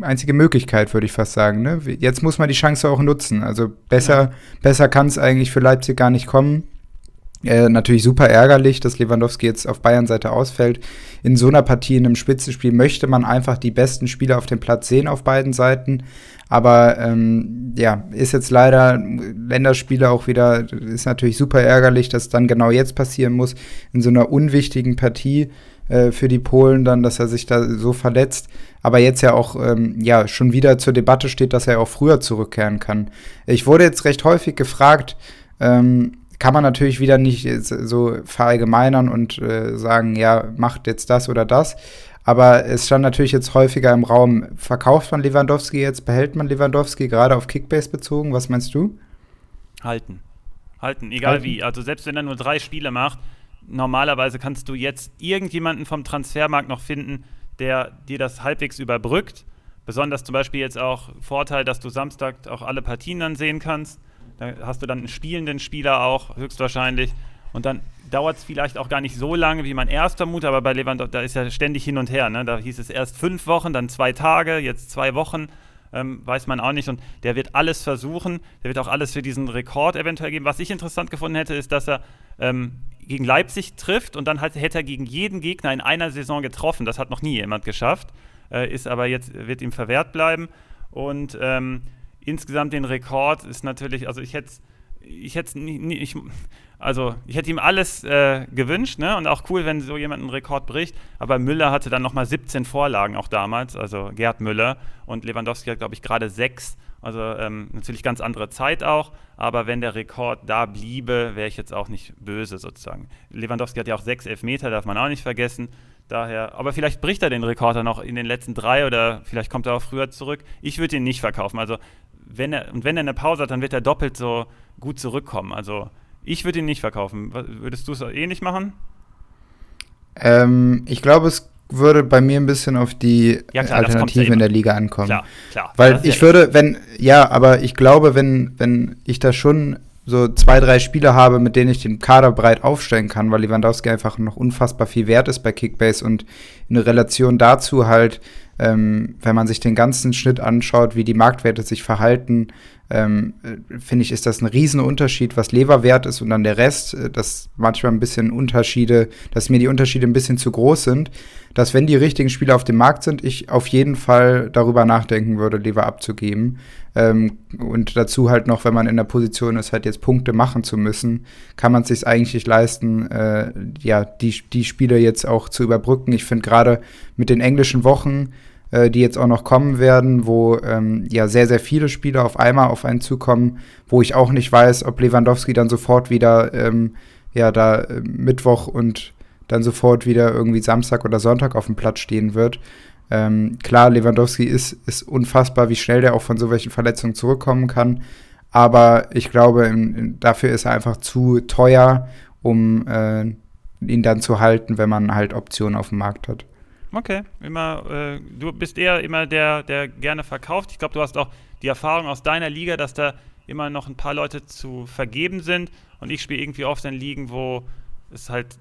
einzige Möglichkeit, würde ich fast sagen. Ne? Jetzt muss man die Chance auch nutzen. Also besser, ja. besser kann es eigentlich für Leipzig gar nicht kommen. Äh, natürlich super ärgerlich, dass Lewandowski jetzt auf Bayern-Seite ausfällt. In so einer Partie, in einem Spitzenspiel, möchte man einfach die besten Spieler auf dem Platz sehen auf beiden Seiten. Aber ähm, ja, ist jetzt leider Länderspiele auch wieder, ist natürlich super ärgerlich, dass dann genau jetzt passieren muss, in so einer unwichtigen Partie äh, für die Polen dann, dass er sich da so verletzt. Aber jetzt ja auch ähm, ja schon wieder zur Debatte steht, dass er auch früher zurückkehren kann. Ich wurde jetzt recht häufig gefragt, ähm, kann man natürlich wieder nicht so verallgemeinern und äh, sagen, ja, macht jetzt das oder das. Aber es stand natürlich jetzt häufiger im Raum, verkauft man Lewandowski jetzt, behält man Lewandowski, gerade auf Kickbase bezogen? Was meinst du? Halten. Halten, egal Halten. wie. Also selbst wenn er nur drei Spiele macht, normalerweise kannst du jetzt irgendjemanden vom Transfermarkt noch finden, der dir das halbwegs überbrückt. Besonders zum Beispiel jetzt auch Vorteil, dass du Samstag auch alle Partien dann sehen kannst. Da hast du dann einen spielenden Spieler auch, höchstwahrscheinlich. Und dann dauert es vielleicht auch gar nicht so lange, wie man erst vermutet, aber bei Lewandowski, da ist ja ständig hin und her. Ne? Da hieß es erst fünf Wochen, dann zwei Tage, jetzt zwei Wochen. Ähm, weiß man auch nicht. Und der wird alles versuchen. Der wird auch alles für diesen Rekord eventuell geben. Was ich interessant gefunden hätte, ist, dass er ähm, gegen Leipzig trifft und dann halt, hätte er gegen jeden Gegner in einer Saison getroffen. Das hat noch nie jemand geschafft. Äh, ist aber jetzt, wird ihm verwehrt bleiben. Und ähm, insgesamt den Rekord ist natürlich, also ich hätte ich hätte ich, also ich hätte ihm alles äh, gewünscht, ne? Und auch cool, wenn so jemand einen Rekord bricht. Aber Müller hatte dann nochmal 17 Vorlagen auch damals, also Gerd Müller. Und Lewandowski hat, glaube ich, gerade sechs. Also ähm, natürlich ganz andere Zeit auch. Aber wenn der Rekord da bliebe, wäre ich jetzt auch nicht böse sozusagen. Lewandowski hat ja auch sechs Elfmeter, darf man auch nicht vergessen. Daher, aber vielleicht bricht er den Rekord dann noch in den letzten drei oder vielleicht kommt er auch früher zurück. Ich würde ihn nicht verkaufen. Also wenn er, und wenn er eine Pause hat, dann wird er doppelt so gut zurückkommen. Also ich würde ihn nicht verkaufen. Würdest du es ähnlich machen? Ähm, ich glaube, es würde bei mir ein bisschen auf die ja, klar, Alternative in der Liga ankommen. Klar, klar. Weil ich ja würde, wenn, ja, aber ich glaube, wenn, wenn ich da schon so zwei, drei Spieler habe, mit denen ich den Kader breit aufstellen kann, weil Lewandowski einfach noch unfassbar viel wert ist bei Kickbase und in Relation dazu halt ähm, wenn man sich den ganzen Schnitt anschaut, wie die Marktwerte sich verhalten, ähm, äh, finde ich, ist das ein Riesenunterschied, was Leverwert ist und dann der Rest, äh, dass manchmal ein bisschen Unterschiede, dass mir die Unterschiede ein bisschen zu groß sind, dass wenn die richtigen Spieler auf dem Markt sind, ich auf jeden Fall darüber nachdenken würde, Lever abzugeben. Ähm, und dazu halt noch, wenn man in der Position ist, halt jetzt Punkte machen zu müssen, kann man es sich eigentlich nicht leisten, äh, ja, die, die Spiele jetzt auch zu überbrücken. Ich finde gerade mit den englischen Wochen, äh, die jetzt auch noch kommen werden, wo ähm, ja sehr, sehr viele Spieler auf einmal auf einen zukommen, wo ich auch nicht weiß, ob Lewandowski dann sofort wieder ähm, ja da äh, Mittwoch und dann sofort wieder irgendwie Samstag oder Sonntag auf dem Platz stehen wird. Ähm, klar, Lewandowski ist, ist unfassbar, wie schnell der auch von so welchen Verletzungen zurückkommen kann. Aber ich glaube, in, in, dafür ist er einfach zu teuer, um äh, ihn dann zu halten, wenn man halt Optionen auf dem Markt hat. Okay, immer, äh, du bist eher immer der, der gerne verkauft. Ich glaube, du hast auch die Erfahrung aus deiner Liga, dass da immer noch ein paar Leute zu vergeben sind. Und ich spiele irgendwie oft in Ligen, wo es halt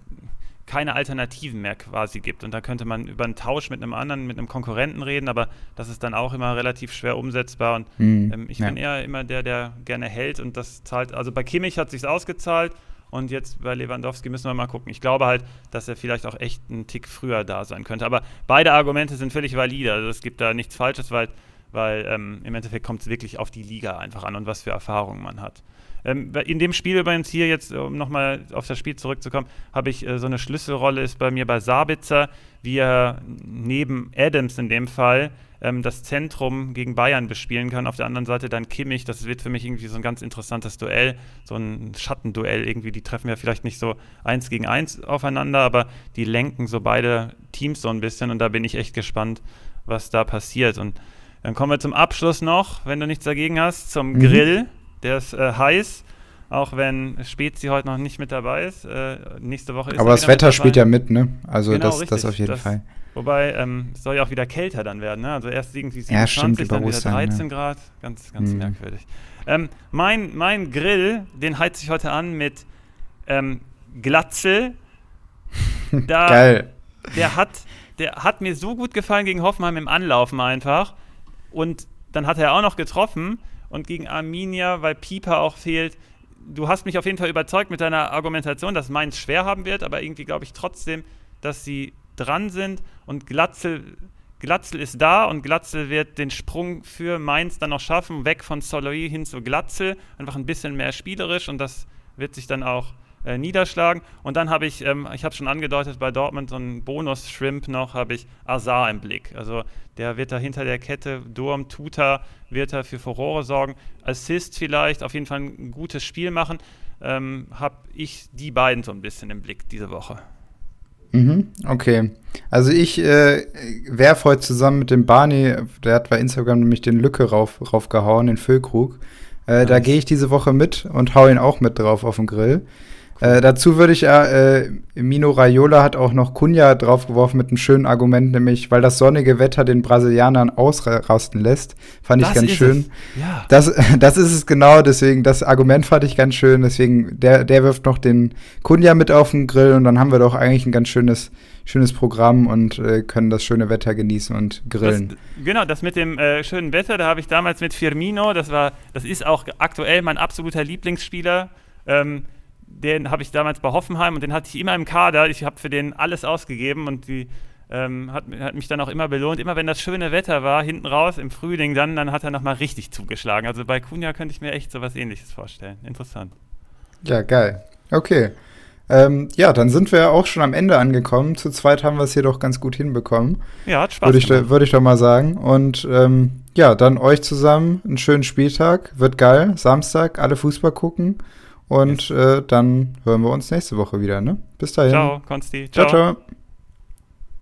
keine Alternativen mehr quasi gibt. Und da könnte man über einen Tausch mit einem anderen, mit einem Konkurrenten reden, aber das ist dann auch immer relativ schwer umsetzbar. Und mhm, ähm, ich ja. bin eher immer der, der gerne hält und das zahlt. Also bei Kimmich hat sich ausgezahlt und jetzt bei Lewandowski müssen wir mal gucken. Ich glaube halt, dass er vielleicht auch echt einen Tick früher da sein könnte. Aber beide Argumente sind völlig valide. Also es gibt da nichts Falsches, weil, weil ähm, im Endeffekt kommt es wirklich auf die Liga einfach an und was für Erfahrungen man hat. Ähm, in dem Spiel übrigens hier jetzt, um nochmal auf das Spiel zurückzukommen, habe ich äh, so eine Schlüsselrolle ist bei mir bei Sabitzer, wie er neben Adams in dem Fall ähm, das Zentrum gegen Bayern bespielen kann. Auf der anderen Seite dann Kimmich. Das wird für mich irgendwie so ein ganz interessantes Duell, so ein Schattenduell irgendwie. Die treffen ja vielleicht nicht so eins gegen eins aufeinander, aber die lenken so beide Teams so ein bisschen und da bin ich echt gespannt, was da passiert. Und dann kommen wir zum Abschluss noch, wenn du nichts dagegen hast, zum mhm. Grill. Der ist äh, heiß. Auch wenn Spezi heute noch nicht mit dabei ist. Äh, nächste Woche ist Aber das Wetter spielt ja mit, ne? Also genau, das, das auf jeden das, Fall. Wobei, ähm, es soll ja auch wieder kälter dann werden, ne? Also erst irgendwie 27, ja, stimmt, dann wieder 13 ja. Grad. Ganz, ganz mhm. merkwürdig. Ähm, mein, mein Grill, den heize ich heute an mit ähm, Glatzel. Da, Geil. Der hat, der hat mir so gut gefallen gegen Hoffenheim im Anlaufen einfach. Und dann hat er auch noch getroffen und gegen Arminia, weil Pieper auch fehlt. Du hast mich auf jeden Fall überzeugt mit deiner Argumentation, dass Mainz schwer haben wird, aber irgendwie glaube ich trotzdem, dass sie dran sind. Und Glatzel, Glatzel ist da und Glatzel wird den Sprung für Mainz dann noch schaffen, weg von Soloy hin zu Glatzel, einfach ein bisschen mehr spielerisch und das wird sich dann auch äh, niederschlagen. Und dann habe ich, ähm, ich habe schon angedeutet, bei Dortmund so einen Bonus-Shrimp noch, habe ich Azar im Blick. Also der wird da hinter der Kette, Durm, Tuta, wird da für Furore sorgen. Assist vielleicht, auf jeden Fall ein gutes Spiel machen. Ähm, habe ich die beiden so ein bisschen im Blick diese Woche. Mhm, okay. Also ich äh, werfe heute zusammen mit dem Barney, der hat bei Instagram nämlich den Lücke rauf, raufgehauen, den Füllkrug. Äh, nice. Da gehe ich diese Woche mit und hau ihn auch mit drauf auf den Grill. Äh, dazu würde ich ja, äh, Mino Raiola hat auch noch Cunha draufgeworfen mit einem schönen Argument, nämlich, weil das sonnige Wetter den Brasilianern ausrasten lässt. Fand das ich ganz schön. Ja. Das, das ist es genau, deswegen, das Argument fand ich ganz schön, deswegen, der, der wirft noch den Cunha mit auf den Grill und dann haben wir doch eigentlich ein ganz schönes, schönes Programm und äh, können das schöne Wetter genießen und grillen. Das, genau, das mit dem äh, schönen Wetter, da habe ich damals mit Firmino, das war, das ist auch aktuell mein absoluter Lieblingsspieler. Ähm, den habe ich damals bei Hoffenheim und den hatte ich immer im Kader. Ich habe für den alles ausgegeben und die ähm, hat, hat, mich dann auch immer belohnt. Immer wenn das schöne Wetter war, hinten raus im Frühling, dann, dann hat er nochmal richtig zugeschlagen. Also bei Kunja könnte ich mir echt so was ähnliches vorstellen. Interessant. Ja, geil. Okay. Ähm, ja, dann sind wir auch schon am Ende angekommen. Zu zweit haben wir es hier doch ganz gut hinbekommen. Ja, hat Spaß Würde ich, da, ich doch mal sagen. Und ähm, ja, dann euch zusammen einen schönen Spieltag. Wird geil. Samstag, alle Fußball gucken. Und äh, dann hören wir uns nächste Woche wieder. Ne? Bis dahin. Ciao, Konsti. ciao. ciao. ciao.